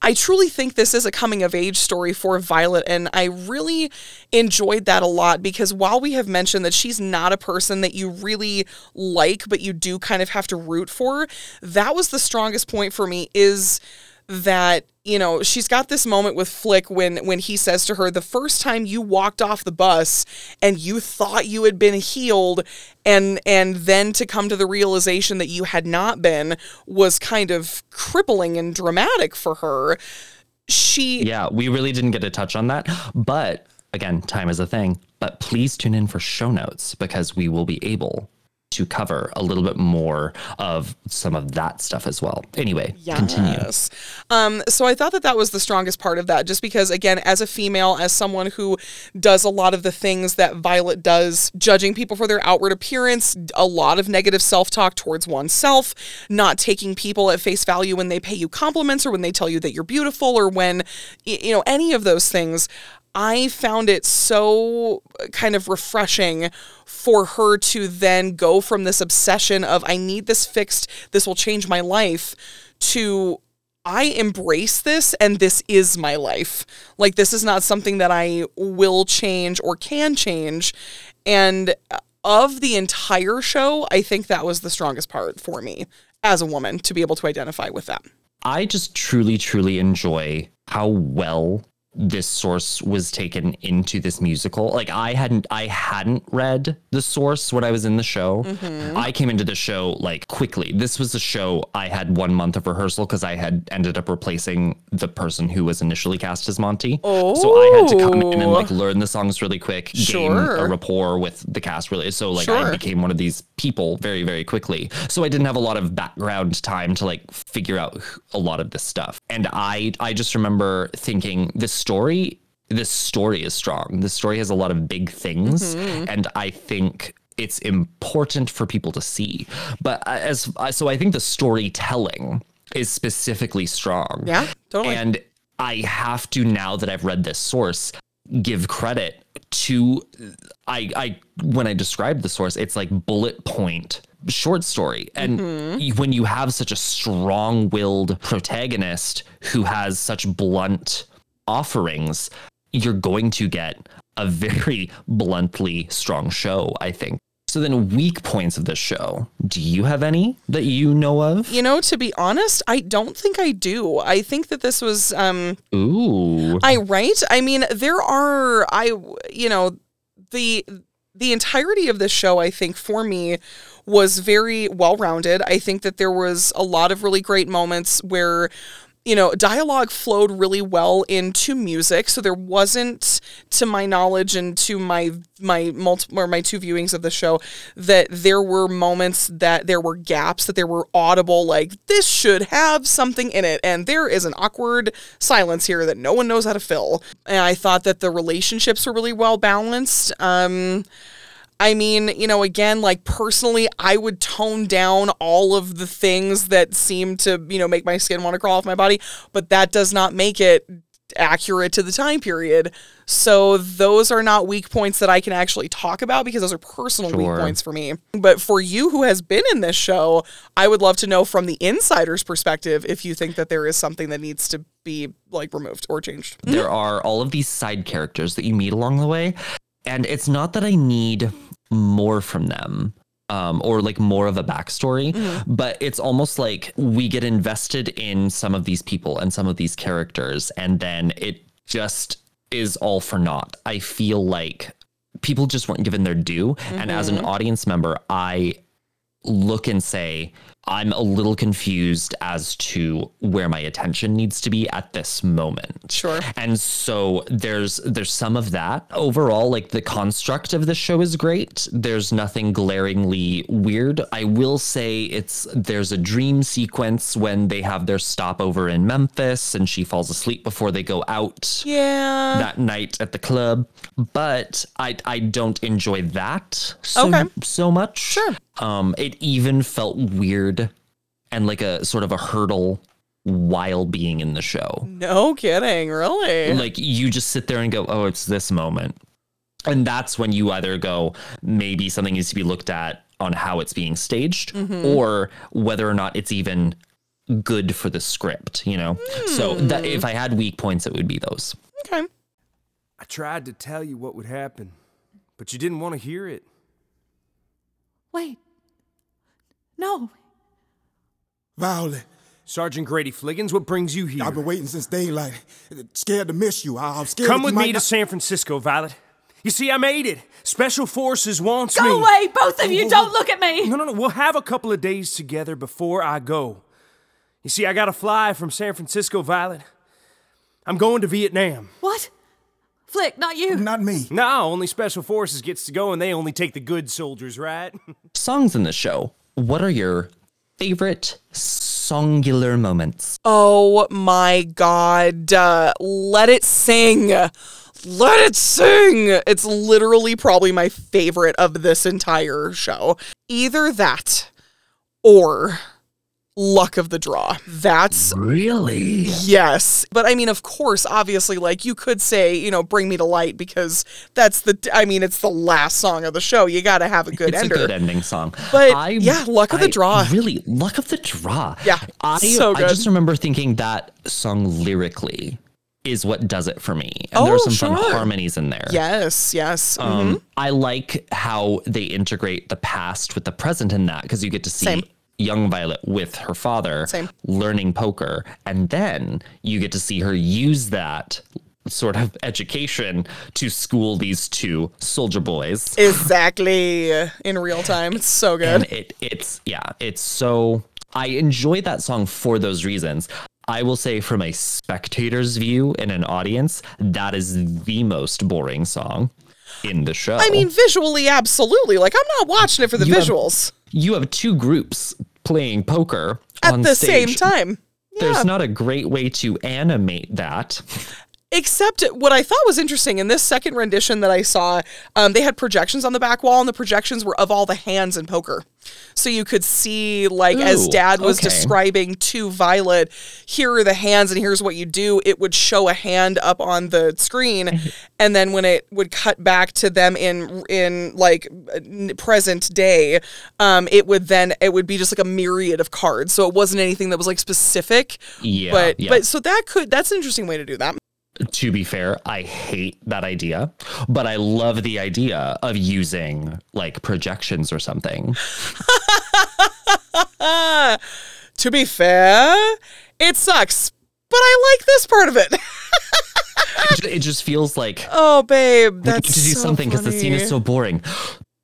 I truly think this is a coming of age story for Violet, and I really enjoyed that a lot because while we have mentioned that she's not a person that you really like, but you do kind of have to root for, that was the strongest point for me is that you know she's got this moment with flick when when he says to her the first time you walked off the bus and you thought you had been healed and and then to come to the realization that you had not been was kind of crippling and dramatic for her she Yeah, we really didn't get to touch on that. But again, time is a thing. But please tune in for show notes because we will be able to cover a little bit more of some of that stuff as well. Anyway, continue. Um, so I thought that that was the strongest part of that, just because, again, as a female, as someone who does a lot of the things that Violet does, judging people for their outward appearance, a lot of negative self talk towards oneself, not taking people at face value when they pay you compliments or when they tell you that you're beautiful or when, you know, any of those things. I found it so kind of refreshing for her to then go from this obsession of I need this fixed, this will change my life to I embrace this and this is my life. Like this is not something that I will change or can change. And of the entire show, I think that was the strongest part for me as a woman to be able to identify with that. I just truly, truly enjoy how well this source was taken into this musical. Like I hadn't I hadn't read the source when I was in the show. Mm-hmm. I came into the show like quickly. This was a show I had one month of rehearsal because I had ended up replacing the person who was initially cast as Monty. Oh. So I had to come in and like oh. learn the songs really quick, gain a rapport with the cast really. So like Sure. I became one of these people very, very quickly. So I didn't have a lot of background time to like figure out a lot of this stuff. And I I just remember thinking this story, this story is strong. This story has a lot of big things. Mm-hmm. And I think it's important for people to see. But uh, as uh, so I think the storytelling is specifically strong. Yeah, totally. And I have to now that I've read this source give credit to I I when I describe the source it's like bullet point short story and mm-hmm. y- when you have such a strong-willed protagonist who has such blunt offerings you're going to get a very bluntly strong show I think so then weak points of this show do you have any that you know of You know, to be honest, I don't think I do. I think that this was um ooh I right? I mean, there are I you know, the the entirety of this show I think for me was very well rounded. I think that there was a lot of really great moments where you know, dialogue flowed really well into music. So there wasn't, to my knowledge and to my my multiple or my two viewings of the show, that there were moments that there were gaps, that there were audible, like this should have something in it, and there is an awkward silence here that no one knows how to fill. And I thought that the relationships were really well balanced. Um, I mean, you know, again, like personally, I would tone down all of the things that seem to, you know, make my skin want to crawl off my body, but that does not make it accurate to the time period. So those are not weak points that I can actually talk about because those are personal Sure. weak points for me. But for you who has been in this show, I would love to know from the insider's perspective if you think that there is something that needs to be like removed or changed. there are all of these side characters that you meet along the way and it's not that i need more from them um, or like more of a backstory but it's almost like we get invested in some of these people and some of these characters and then it just is all for naught. I feel like people just weren't given their due. And as an audience member i look and say i'm a little confused as to where my attention needs to be at this moment Sure. and so there's there's some of that overall like the construct of the show is great there's nothing glaringly weird i will say it's there's a dream sequence when they have their stopover in memphis and she falls asleep before they go out Yeah. that night at the club, but I I don't enjoy that so Okay. so much. Sure. Um, it even felt weird and like a sort of a hurdle while being in the show. no kidding, really. Like you just sit there and go, "Oh, it's this moment," and that's when you either go, maybe something needs to be looked at on how it's being staged, Mm-hmm. or whether or not it's even good for the script. You know. So that Hmm. if I had weak points, it would be those. okay. I tried to tell you what would happen, but you didn't want to hear it. Wait. No. Violet, Sergeant Grady Fliggins, what brings you here? I've been waiting since daylight. Scared to miss you. I'm scared. Come with me might to San Francisco, Violet. You see, I made it. Special Forces wants me. Go away, both of you. Don't look at me. No, no, no. We'll have a couple of days together before I go. You see, I gotta fly from San Francisco, Violet. I'm going to Vietnam. What? Flick, not you. Not me. No, only Special Forces gets to go, and they only take the good soldiers, right? songs in the show. What are your favorite songular moments? Oh my god. Uh, let it sing. Let it sing. It's literally probably my favorite of this entire show. Either that or luck of the draw. That's Really? Yes. But I mean, of course, obviously, like you could say, you know, bring me to light because that's the, I mean, it's the last song of the show. You got to have a good It's ender. a good ending song. But, I, yeah, Luck of the Draw. Really, luck of the draw. Yeah, I, so good. I just remember thinking that song lyrically is what does it for me. And there are Oh, some fun harmonies in there. Yes, yes. Um, I like how they integrate the past with the present in that because you get to see Same. Young Violet with her father Same. learning poker, and then you get to see her use that sort of education to school these two soldier boys. Exactly. In real time. It's so good. and it it's yeah, it's so I enjoy that song for those reasons. I will say from a spectator's view in an audience, that is the most boring song in the show. I mean, visually, absolutely. Like, I'm not watching it for the You have- visuals you have two groups playing poker at the stage. same time. There's not a great way to animate that. Except what I thought was interesting in this second rendition that I saw, um, they had projections on the back wall, and the projections were of all the hands in poker. So you could see, like, as Dad was okay. describing to Violet, here are the hands, and here's what you do. It would show a hand up on the screen, and then when it would cut back to them in in like present day, um, it would then it would be just like a myriad of cards. So it wasn't anything that was like specific. Yeah, but yeah. but so that could that's an interesting way to do that. To be fair, I hate that idea, but I love the idea of using like projections or something. to be fair, it sucks, but I like this part of it. It just feels like oh, babe, that's to do so something because the scene is so boring.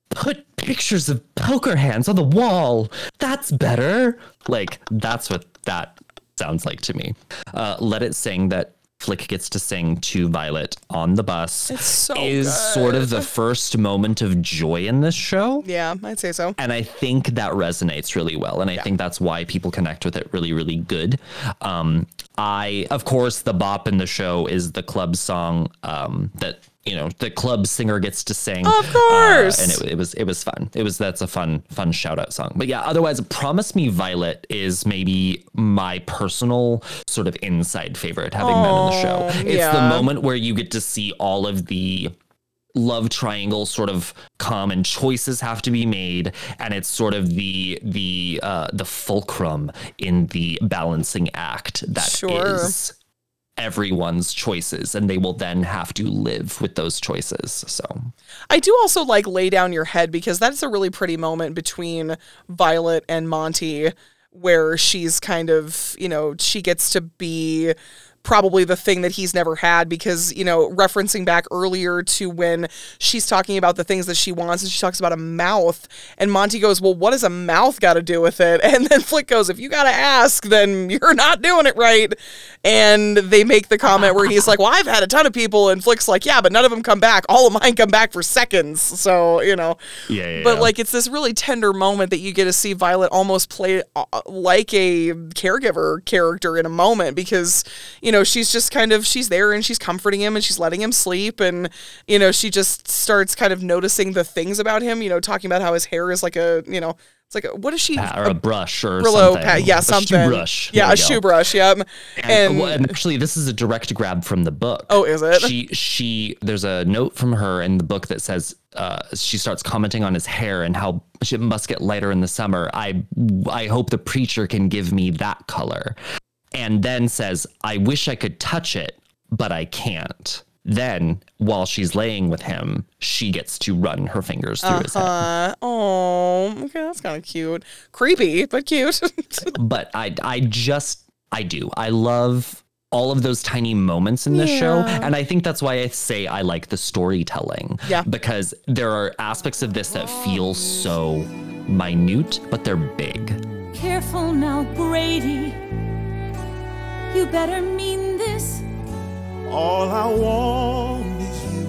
Put pictures of poker hands on the wall. That's better. Like that's what that sounds like to me. Uh, Let It Sing that Flick gets to sing to Violet on the bus so is sort of the first moment of joy in this show. Yeah, I'd say so. And I think that resonates really well. And I think that's why people connect with it really, really good. Um, I, of course, the bop in the show is the club song um, that you know the club singer gets to sing. Of course. Uh, and it, it was it was fun. It was that's a fun fun shout out song. But yeah, otherwise, Promise Me Violet is maybe my personal sort of inside favorite having been in the show. It's the moment where you get to see all of the love triangle sort of come and choices have to be made and it's sort of the the uh the fulcrum in the balancing act that is Sure. Everyone's choices and they will then have to live with those choices so. I do also like lay down your head because that's a really pretty moment between Violet and Monty where she's kind of, you know, she gets to be probably the thing that he's never had because, you know, referencing back earlier to when she's talking about the things that she wants and she talks about a mouth and Monty goes, "Well, what does a mouth got to do with it?" And then Flick goes, "If you got to ask, then you're not doing it right." And they make the comment where he's like, "Well, I've had a ton of people." And Flick's like, "Yeah, but none of them come back. All of mine come back for seconds." So, you know, yeah, yeah but like it's this really tender moment that you get to see Violet almost play uh, like a caregiver character in a moment because you know she's just kind of she's there and she's comforting him and she's letting him sleep and you know she just starts kind of noticing the things about him you know talking about how his hair is like a you know it's like a, what is she uh, or a brush or Brillo something pad, yeah A shoe brush yeah a go. shoe brush yep And, and, well, and actually, this is a direct grab from the book. Oh, is it? She she there's a note from her in the book that says uh, she starts commenting on his hair and how it must get lighter in the summer. I I hope the preacher can give me that color, and then says I wish I could touch it, but I can't. Then, while she's laying with him, she gets to run her fingers through his head. uh, oh okay that's kind of cute creepy but cute but I I just I do. I love all of those tiny moments in this show and I think that's why I say I like the storytelling. Yeah. Because there are aspects of this that feel so minute but they're big. Careful now, Brady. You better mean this. All I want is you.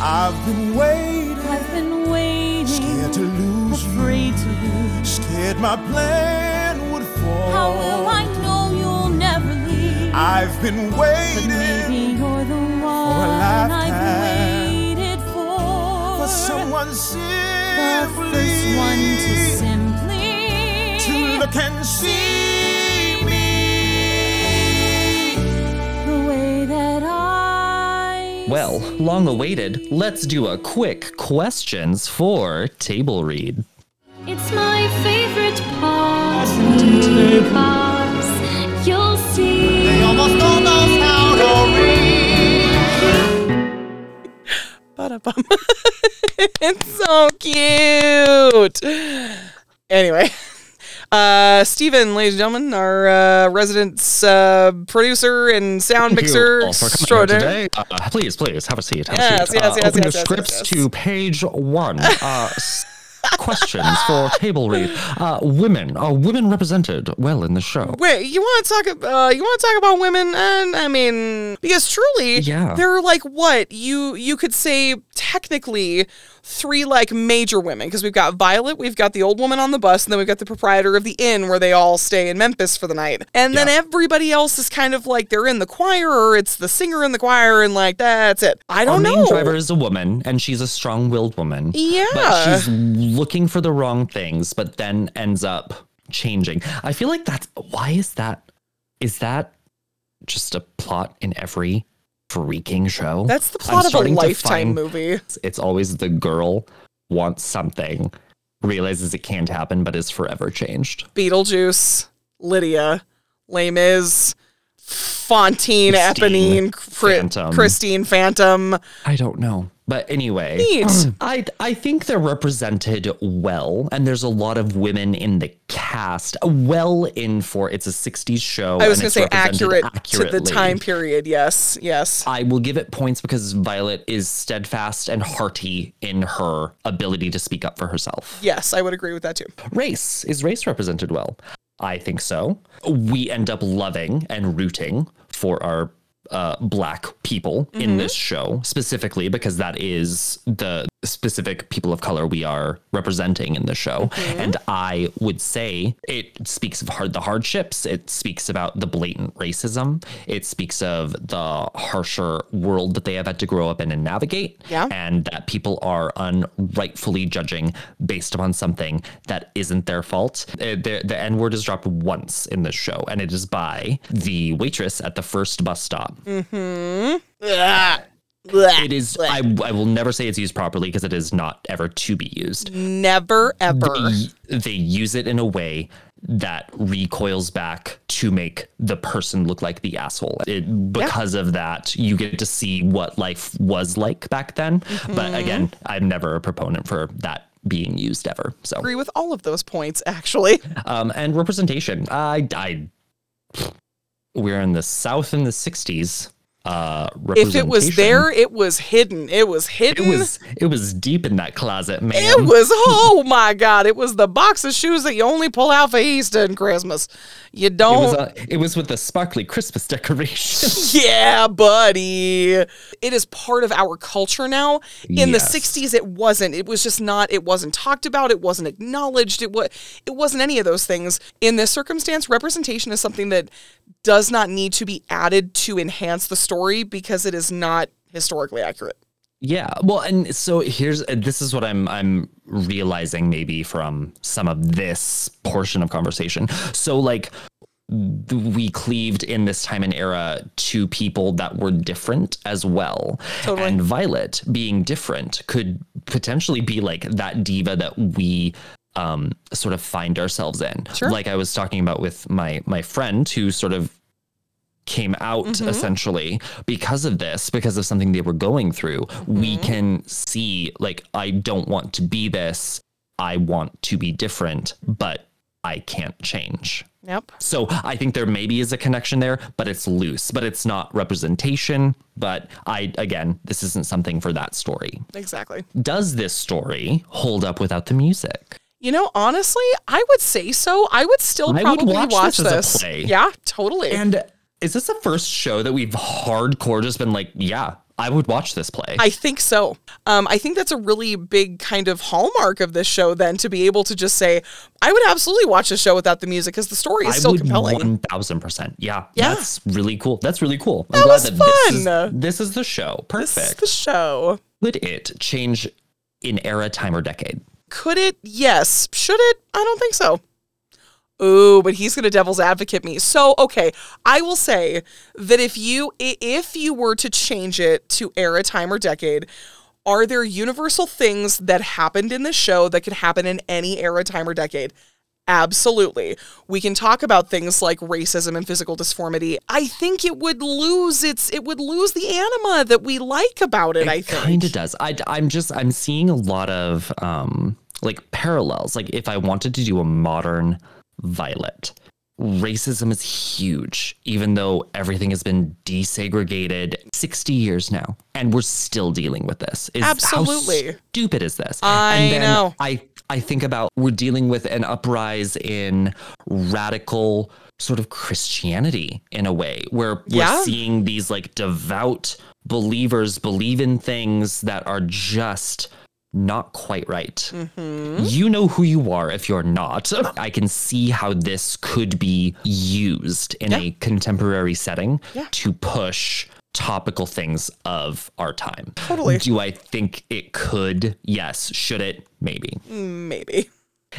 I've been waiting, I've been waiting, scared to lose you, afraid to lose. scared my plan would fall. How will I know you'll never leave? I've been But waiting maybe you're the one lifetime. I've waited for. for someone the first one to simply to look and see me. the way that I Well, long awaited, let's do a quick questions for table read. It's my favorite part because you'll see. almost all knows how to read. Ba-da-bum. it's so cute. Anyway, uh, Steven, ladies and gentlemen, our uh, resident uh, producer and sound Thank mixer all for coming here extraordinaire. Uh, please, please have a seat. Have Yes, a seat. yes, Uh, yes, open yes, your yes, scripts yes, yes. to page one. Uh, questions for table read. Uh, women are women represented well in the show. Wait, you want to talk? Uh, you want to talk about women? And I mean, because truly, Yeah. they're like what you you could say technically three like major women because we've got Violet, we've got the old woman on the bus, and then we've got the proprietor of the inn where they all stay in Memphis for the night. And then everybody else is kind of like they're in the choir or it's the singer in the choir, and like that's it. I don't main know. driver is a woman, and she's a strong-willed woman. Yeah. but she's looking for the wrong things, but then ends up changing. I feel like that's why is that? Is that just a plot in every freaking show? that's the I'm plot of a lifetime movie. It's always the girl wants something, realizes it can't happen, but is forever changed. Beetlejuice, Lydia, Les Mis, Fantine, Christine, Eponine, Cri- Phantom. Christine, Phantom. I don't know. But anyway, Neat. I I think they're represented well, and there's a lot of women in the cast. Well, in for it's a '60s show. I was going to say accurate to the time period. Yes, yes. I will give it points because Violet is steadfast and hearty in her ability to speak up for herself. Yes, I would agree with that too. Race is race represented well. I think so. We end up loving and rooting for our uh, black people in this show specifically because that is the specific people of color we are representing in the show. And I would say it speaks of hard the hardships. It speaks about the blatant racism. It speaks of the harsher world that they have had to grow up in and navigate. Yeah. And that people are unrightfully judging based upon something that isn't their fault. Uh, The, the N word is dropped once in this show, and it is by the waitress at the first bus stop. It is. I, I will never say it's used properly because it is not ever to be used. Never ever. They, they use it in a way that recoils back to make the person look like the asshole. It, because of that, you get to see what life was like back then. But again, I'm never a proponent for that being used ever. So, agree with all of those points, actually. um, and representation. I, I, we're in the South in the '60s. Uh, If it was there, it was hidden. It was hidden. it was it was deep in that closet, man. It was, oh my God, it was the box of shoes that you only pull out for Easter and Christmas. You It don't. was, uh, it was with the sparkly Christmas decorations. yeah, buddy. It is part of our culture now. In Yes. the 60s, it wasn't. It was just not, it wasn't talked about. It wasn't acknowledged. It, was, it wasn't any of those things. In this circumstance, representation is something that does not need to be added to enhance the story because it is not historically accurate. yeah, well, and so here's this is what I'm I'm realizing maybe from some of this portion of conversation. So like we cleaved in this time and era to people that were different as well. Totally. And Violet being different could potentially be like that diva that we um sort of find ourselves in. Sure. Like I was talking about with my my friend who sort of came out Mm-hmm. essentially because of this because of something they were going through we Mm-hmm. can see like i don't want to be this i want to be different but i can't change Yep. so i think there maybe is a connection there but it's loose but it's not representation but i again this isn't something for that story Exactly. does this story hold up without the music You know, honestly, I would say so. I would still I would probably watch watch, this as a this. play. Yeah, totally. and is this the first show that we've hardcore just been like yeah i would watch this play I think so. Um, I think that's a really big kind of hallmark of this show. Then to be able to just say, I would absolutely watch the show without the music because the story is I still compelling. One thousand percent. Yeah. Yeah. That's really cool. That's really cool. I'm That glad was that this is fun. this is the show. This is Perfect. the show. Could it change in era, time, or decade? Could it? Yes. Should it? I don't think so. Ooh, but he's gonna devil's advocate me. So okay, I will say that if you if you were to change it to era, time, or decade, are there universal things that happened in the show that could happen in any era, time, or decade? Absolutely. We can talk about things like racism and physical disformity. I think it would lose its it would lose the anima that we like about it, I think. It Kind of does. I, I'm just I'm seeing a lot of um like parallels. Like if I wanted to do a modern Violet, racism is huge, even though everything has been desegregated 60 years now, and we're still dealing with this. Is Absolutely. How stupid is this? I and then know. I I think about we're dealing with an uprise in radical sort of Christianity in a way where we're seeing these like devout believers believe in things that are just not quite right. Mm-hmm. You know who you are if you're not. I can see how this could be used in a contemporary setting Yeah. to push topical things of our time. Totally. Do I think it could? Yes. Should it? Maybe. Maybe.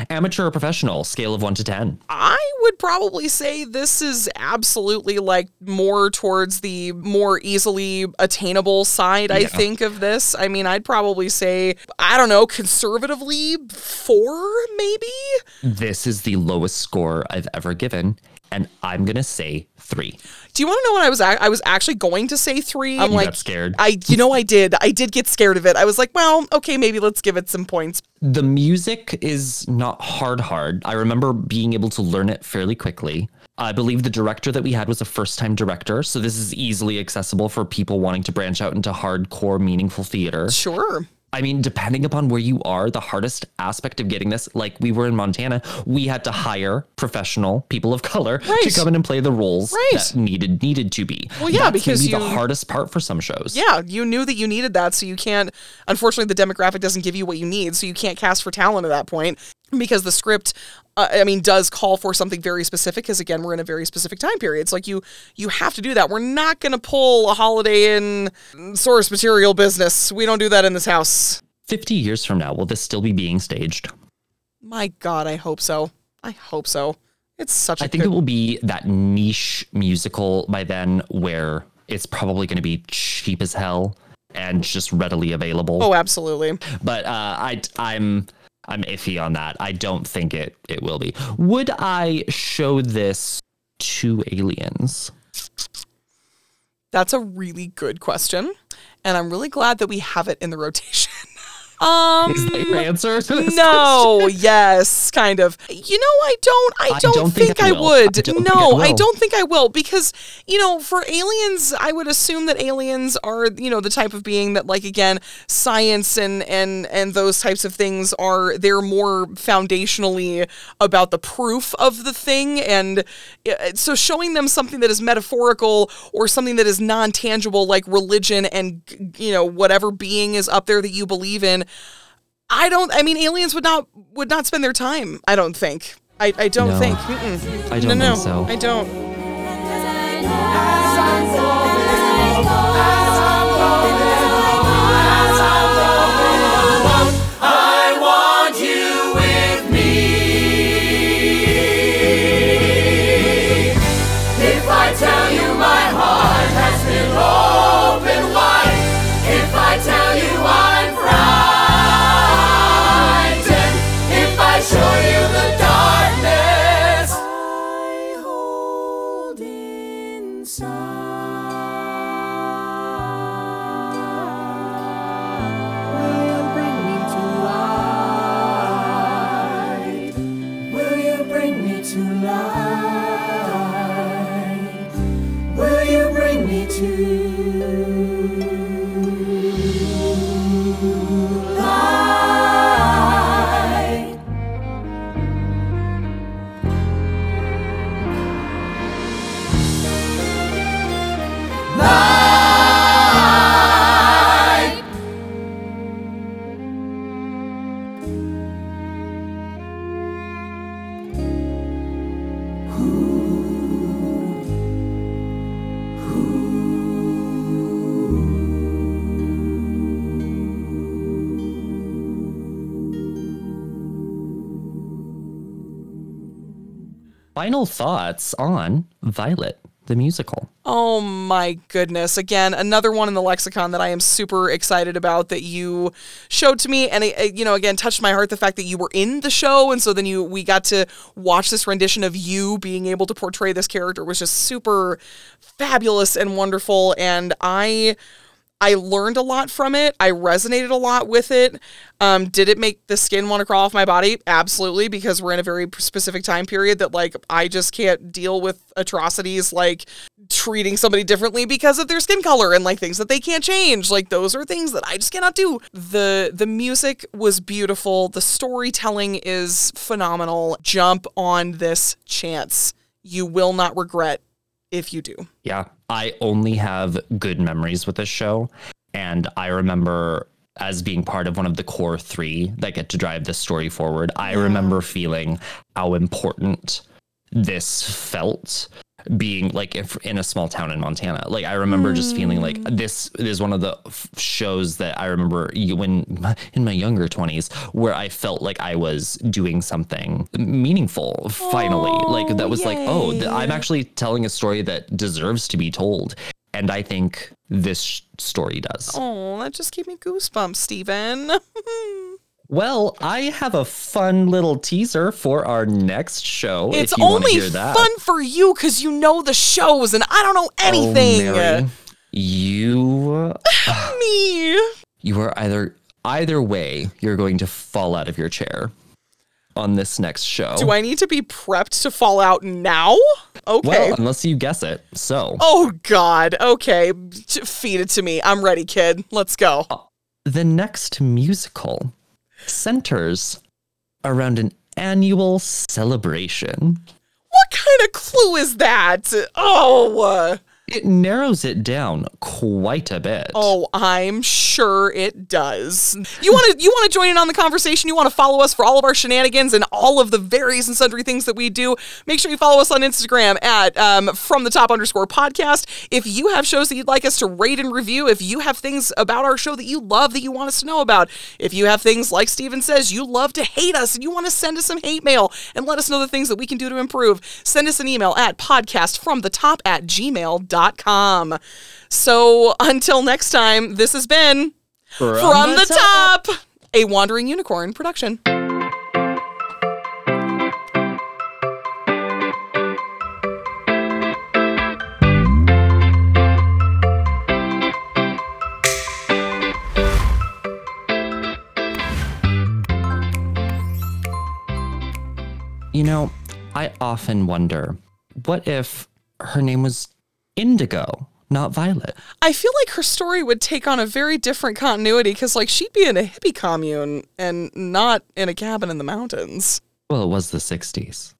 Amateur or professional, scale of one to 10. I would probably say this is absolutely like more towards the more easily attainable side, I think, of this. I mean, I'd probably say, I don't know, conservatively four, maybe? This is the lowest score I've ever given, and I'm going to say three. Do you want to know what I was? ac- I was actually going to say three. I'm You like, got scared. I, you know, I did. I did get scared of it. I was like, well, okay, maybe let's give it some points. The music is not hard, hard. I remember being able to learn it fairly quickly. I believe the director that we had was a first time director, so this is easily accessible for people wanting to branch out into hardcore, meaningful theater. Sure. I mean, depending upon where you are, the hardest aspect of getting this, like we were in Montana, we had to hire professional people of color Right. to come in and play the roles Right. that needed needed to be. Well, yeah, That's because maybe the hardest part for some shows. Yeah, you knew that you needed that, so you can't. Unfortunately, the demographic doesn't give you what you need, so you can't cast for talent at that point because the script, uh, I mean, does call for something very specific. Because again, we're in a very specific time period. It's like you you have to do that. We're not going to pull a Holiday in source material business. We don't do that in this house. 50 years from now, will this still be being staged? My God, I hope so. I hope so. It's such a I think good. it will be that niche musical by then where it's probably going to be cheap as hell and just readily available. oh, absolutely. but uh, I I'm I'm iffy on that. I don't think it it will be. Would I show this to aliens? That's a really good question, and I'm really glad that we have it in the rotation. Um, Is that your answer? to this no, yes, kind of. You know, I don't. I I don't, don't think, think I I would. I don't no, I don't think I will because you know, for aliens, I would assume that aliens are you know the type of being that like again, science and and and those types of things are they're more foundationally about the proof of the thing, and uh, so showing them something that is metaphorical or something that is non tangible like religion and you know whatever being is up there that you believe in. I don't. I mean, aliens would not would not spend their time. I don't think. I, I don't No. think. Mm-mm. I don't no, no, think so. I don't. Final thoughts on Violet the musical. Oh my goodness. Again, another one in the lexicon that I am super excited about that you showed to me and it, it, you know again touched my heart the fact that you were in the show and so then you we got to watch this rendition of you being able to portray this character was just super fabulous and wonderful and I I learned a lot from it. I resonated a lot with it. Um, did it make the skin want to crawl off my body? Absolutely, because we're in a very specific time period that like I just can't deal with atrocities like treating somebody differently because of their skin color and like things that they can't change. Like those are things that I just cannot do. The the music was beautiful. The storytelling is phenomenal. Jump on this chance. You will not regret if you do. Yeah, I only have good memories with this show. And I remember as being part of one of the core three that get to drive this story forward. I remember feeling how important this felt being like if in a small town in Montana. Like I remember just feeling like mm. this is one of the f- shows that I remember when in my younger 20s where I felt like I was doing something meaningful finally. Oh, like that was like, oh, th- I'm actually telling a story that deserves to be told. And I think this sh- story does. Oh, that just gave me goosebumps, Steven. Well, I have a fun little teaser for our next show. it's if you only hear that. fun for you because you know the shows and I don't know oh, anything. Oh, Mary, you Me. you are either either way you're going to fall out of your chair on this next show. Do I need to be prepped to fall out now? Okay. Well, unless you guess it. So, oh God. Okay. Feed it to me. I'm ready, kid. Let's go. Uh, the next musical centers around an annual celebration. What kind of clue is that? Oh, It narrows it down quite a bit. oh, I'm sure it does. You want to you want to join in on the conversation? You want to follow us for all of our shenanigans and all of the various and sundry things that we do? Make sure you follow us on Instagram at um, from the top underscore podcast. If you have shows that you'd like us to rate and review, if you have things about our show that you love that you want us to know about, if you have things like Steven says you love to hate us and you want to send us some hate mail and let us know the things that we can do to improve, send us an email at podcastfromthetop at gmail.com. So until next time, this has been From, the, top. a Wandering Unicorn production. You know, I often wonder what if her name was Indigo, not Violet? I feel like her story would take on a very different continuity because, like, she'd be in a hippie commune and not in a cabin in the mountains. Well, it was the 60s.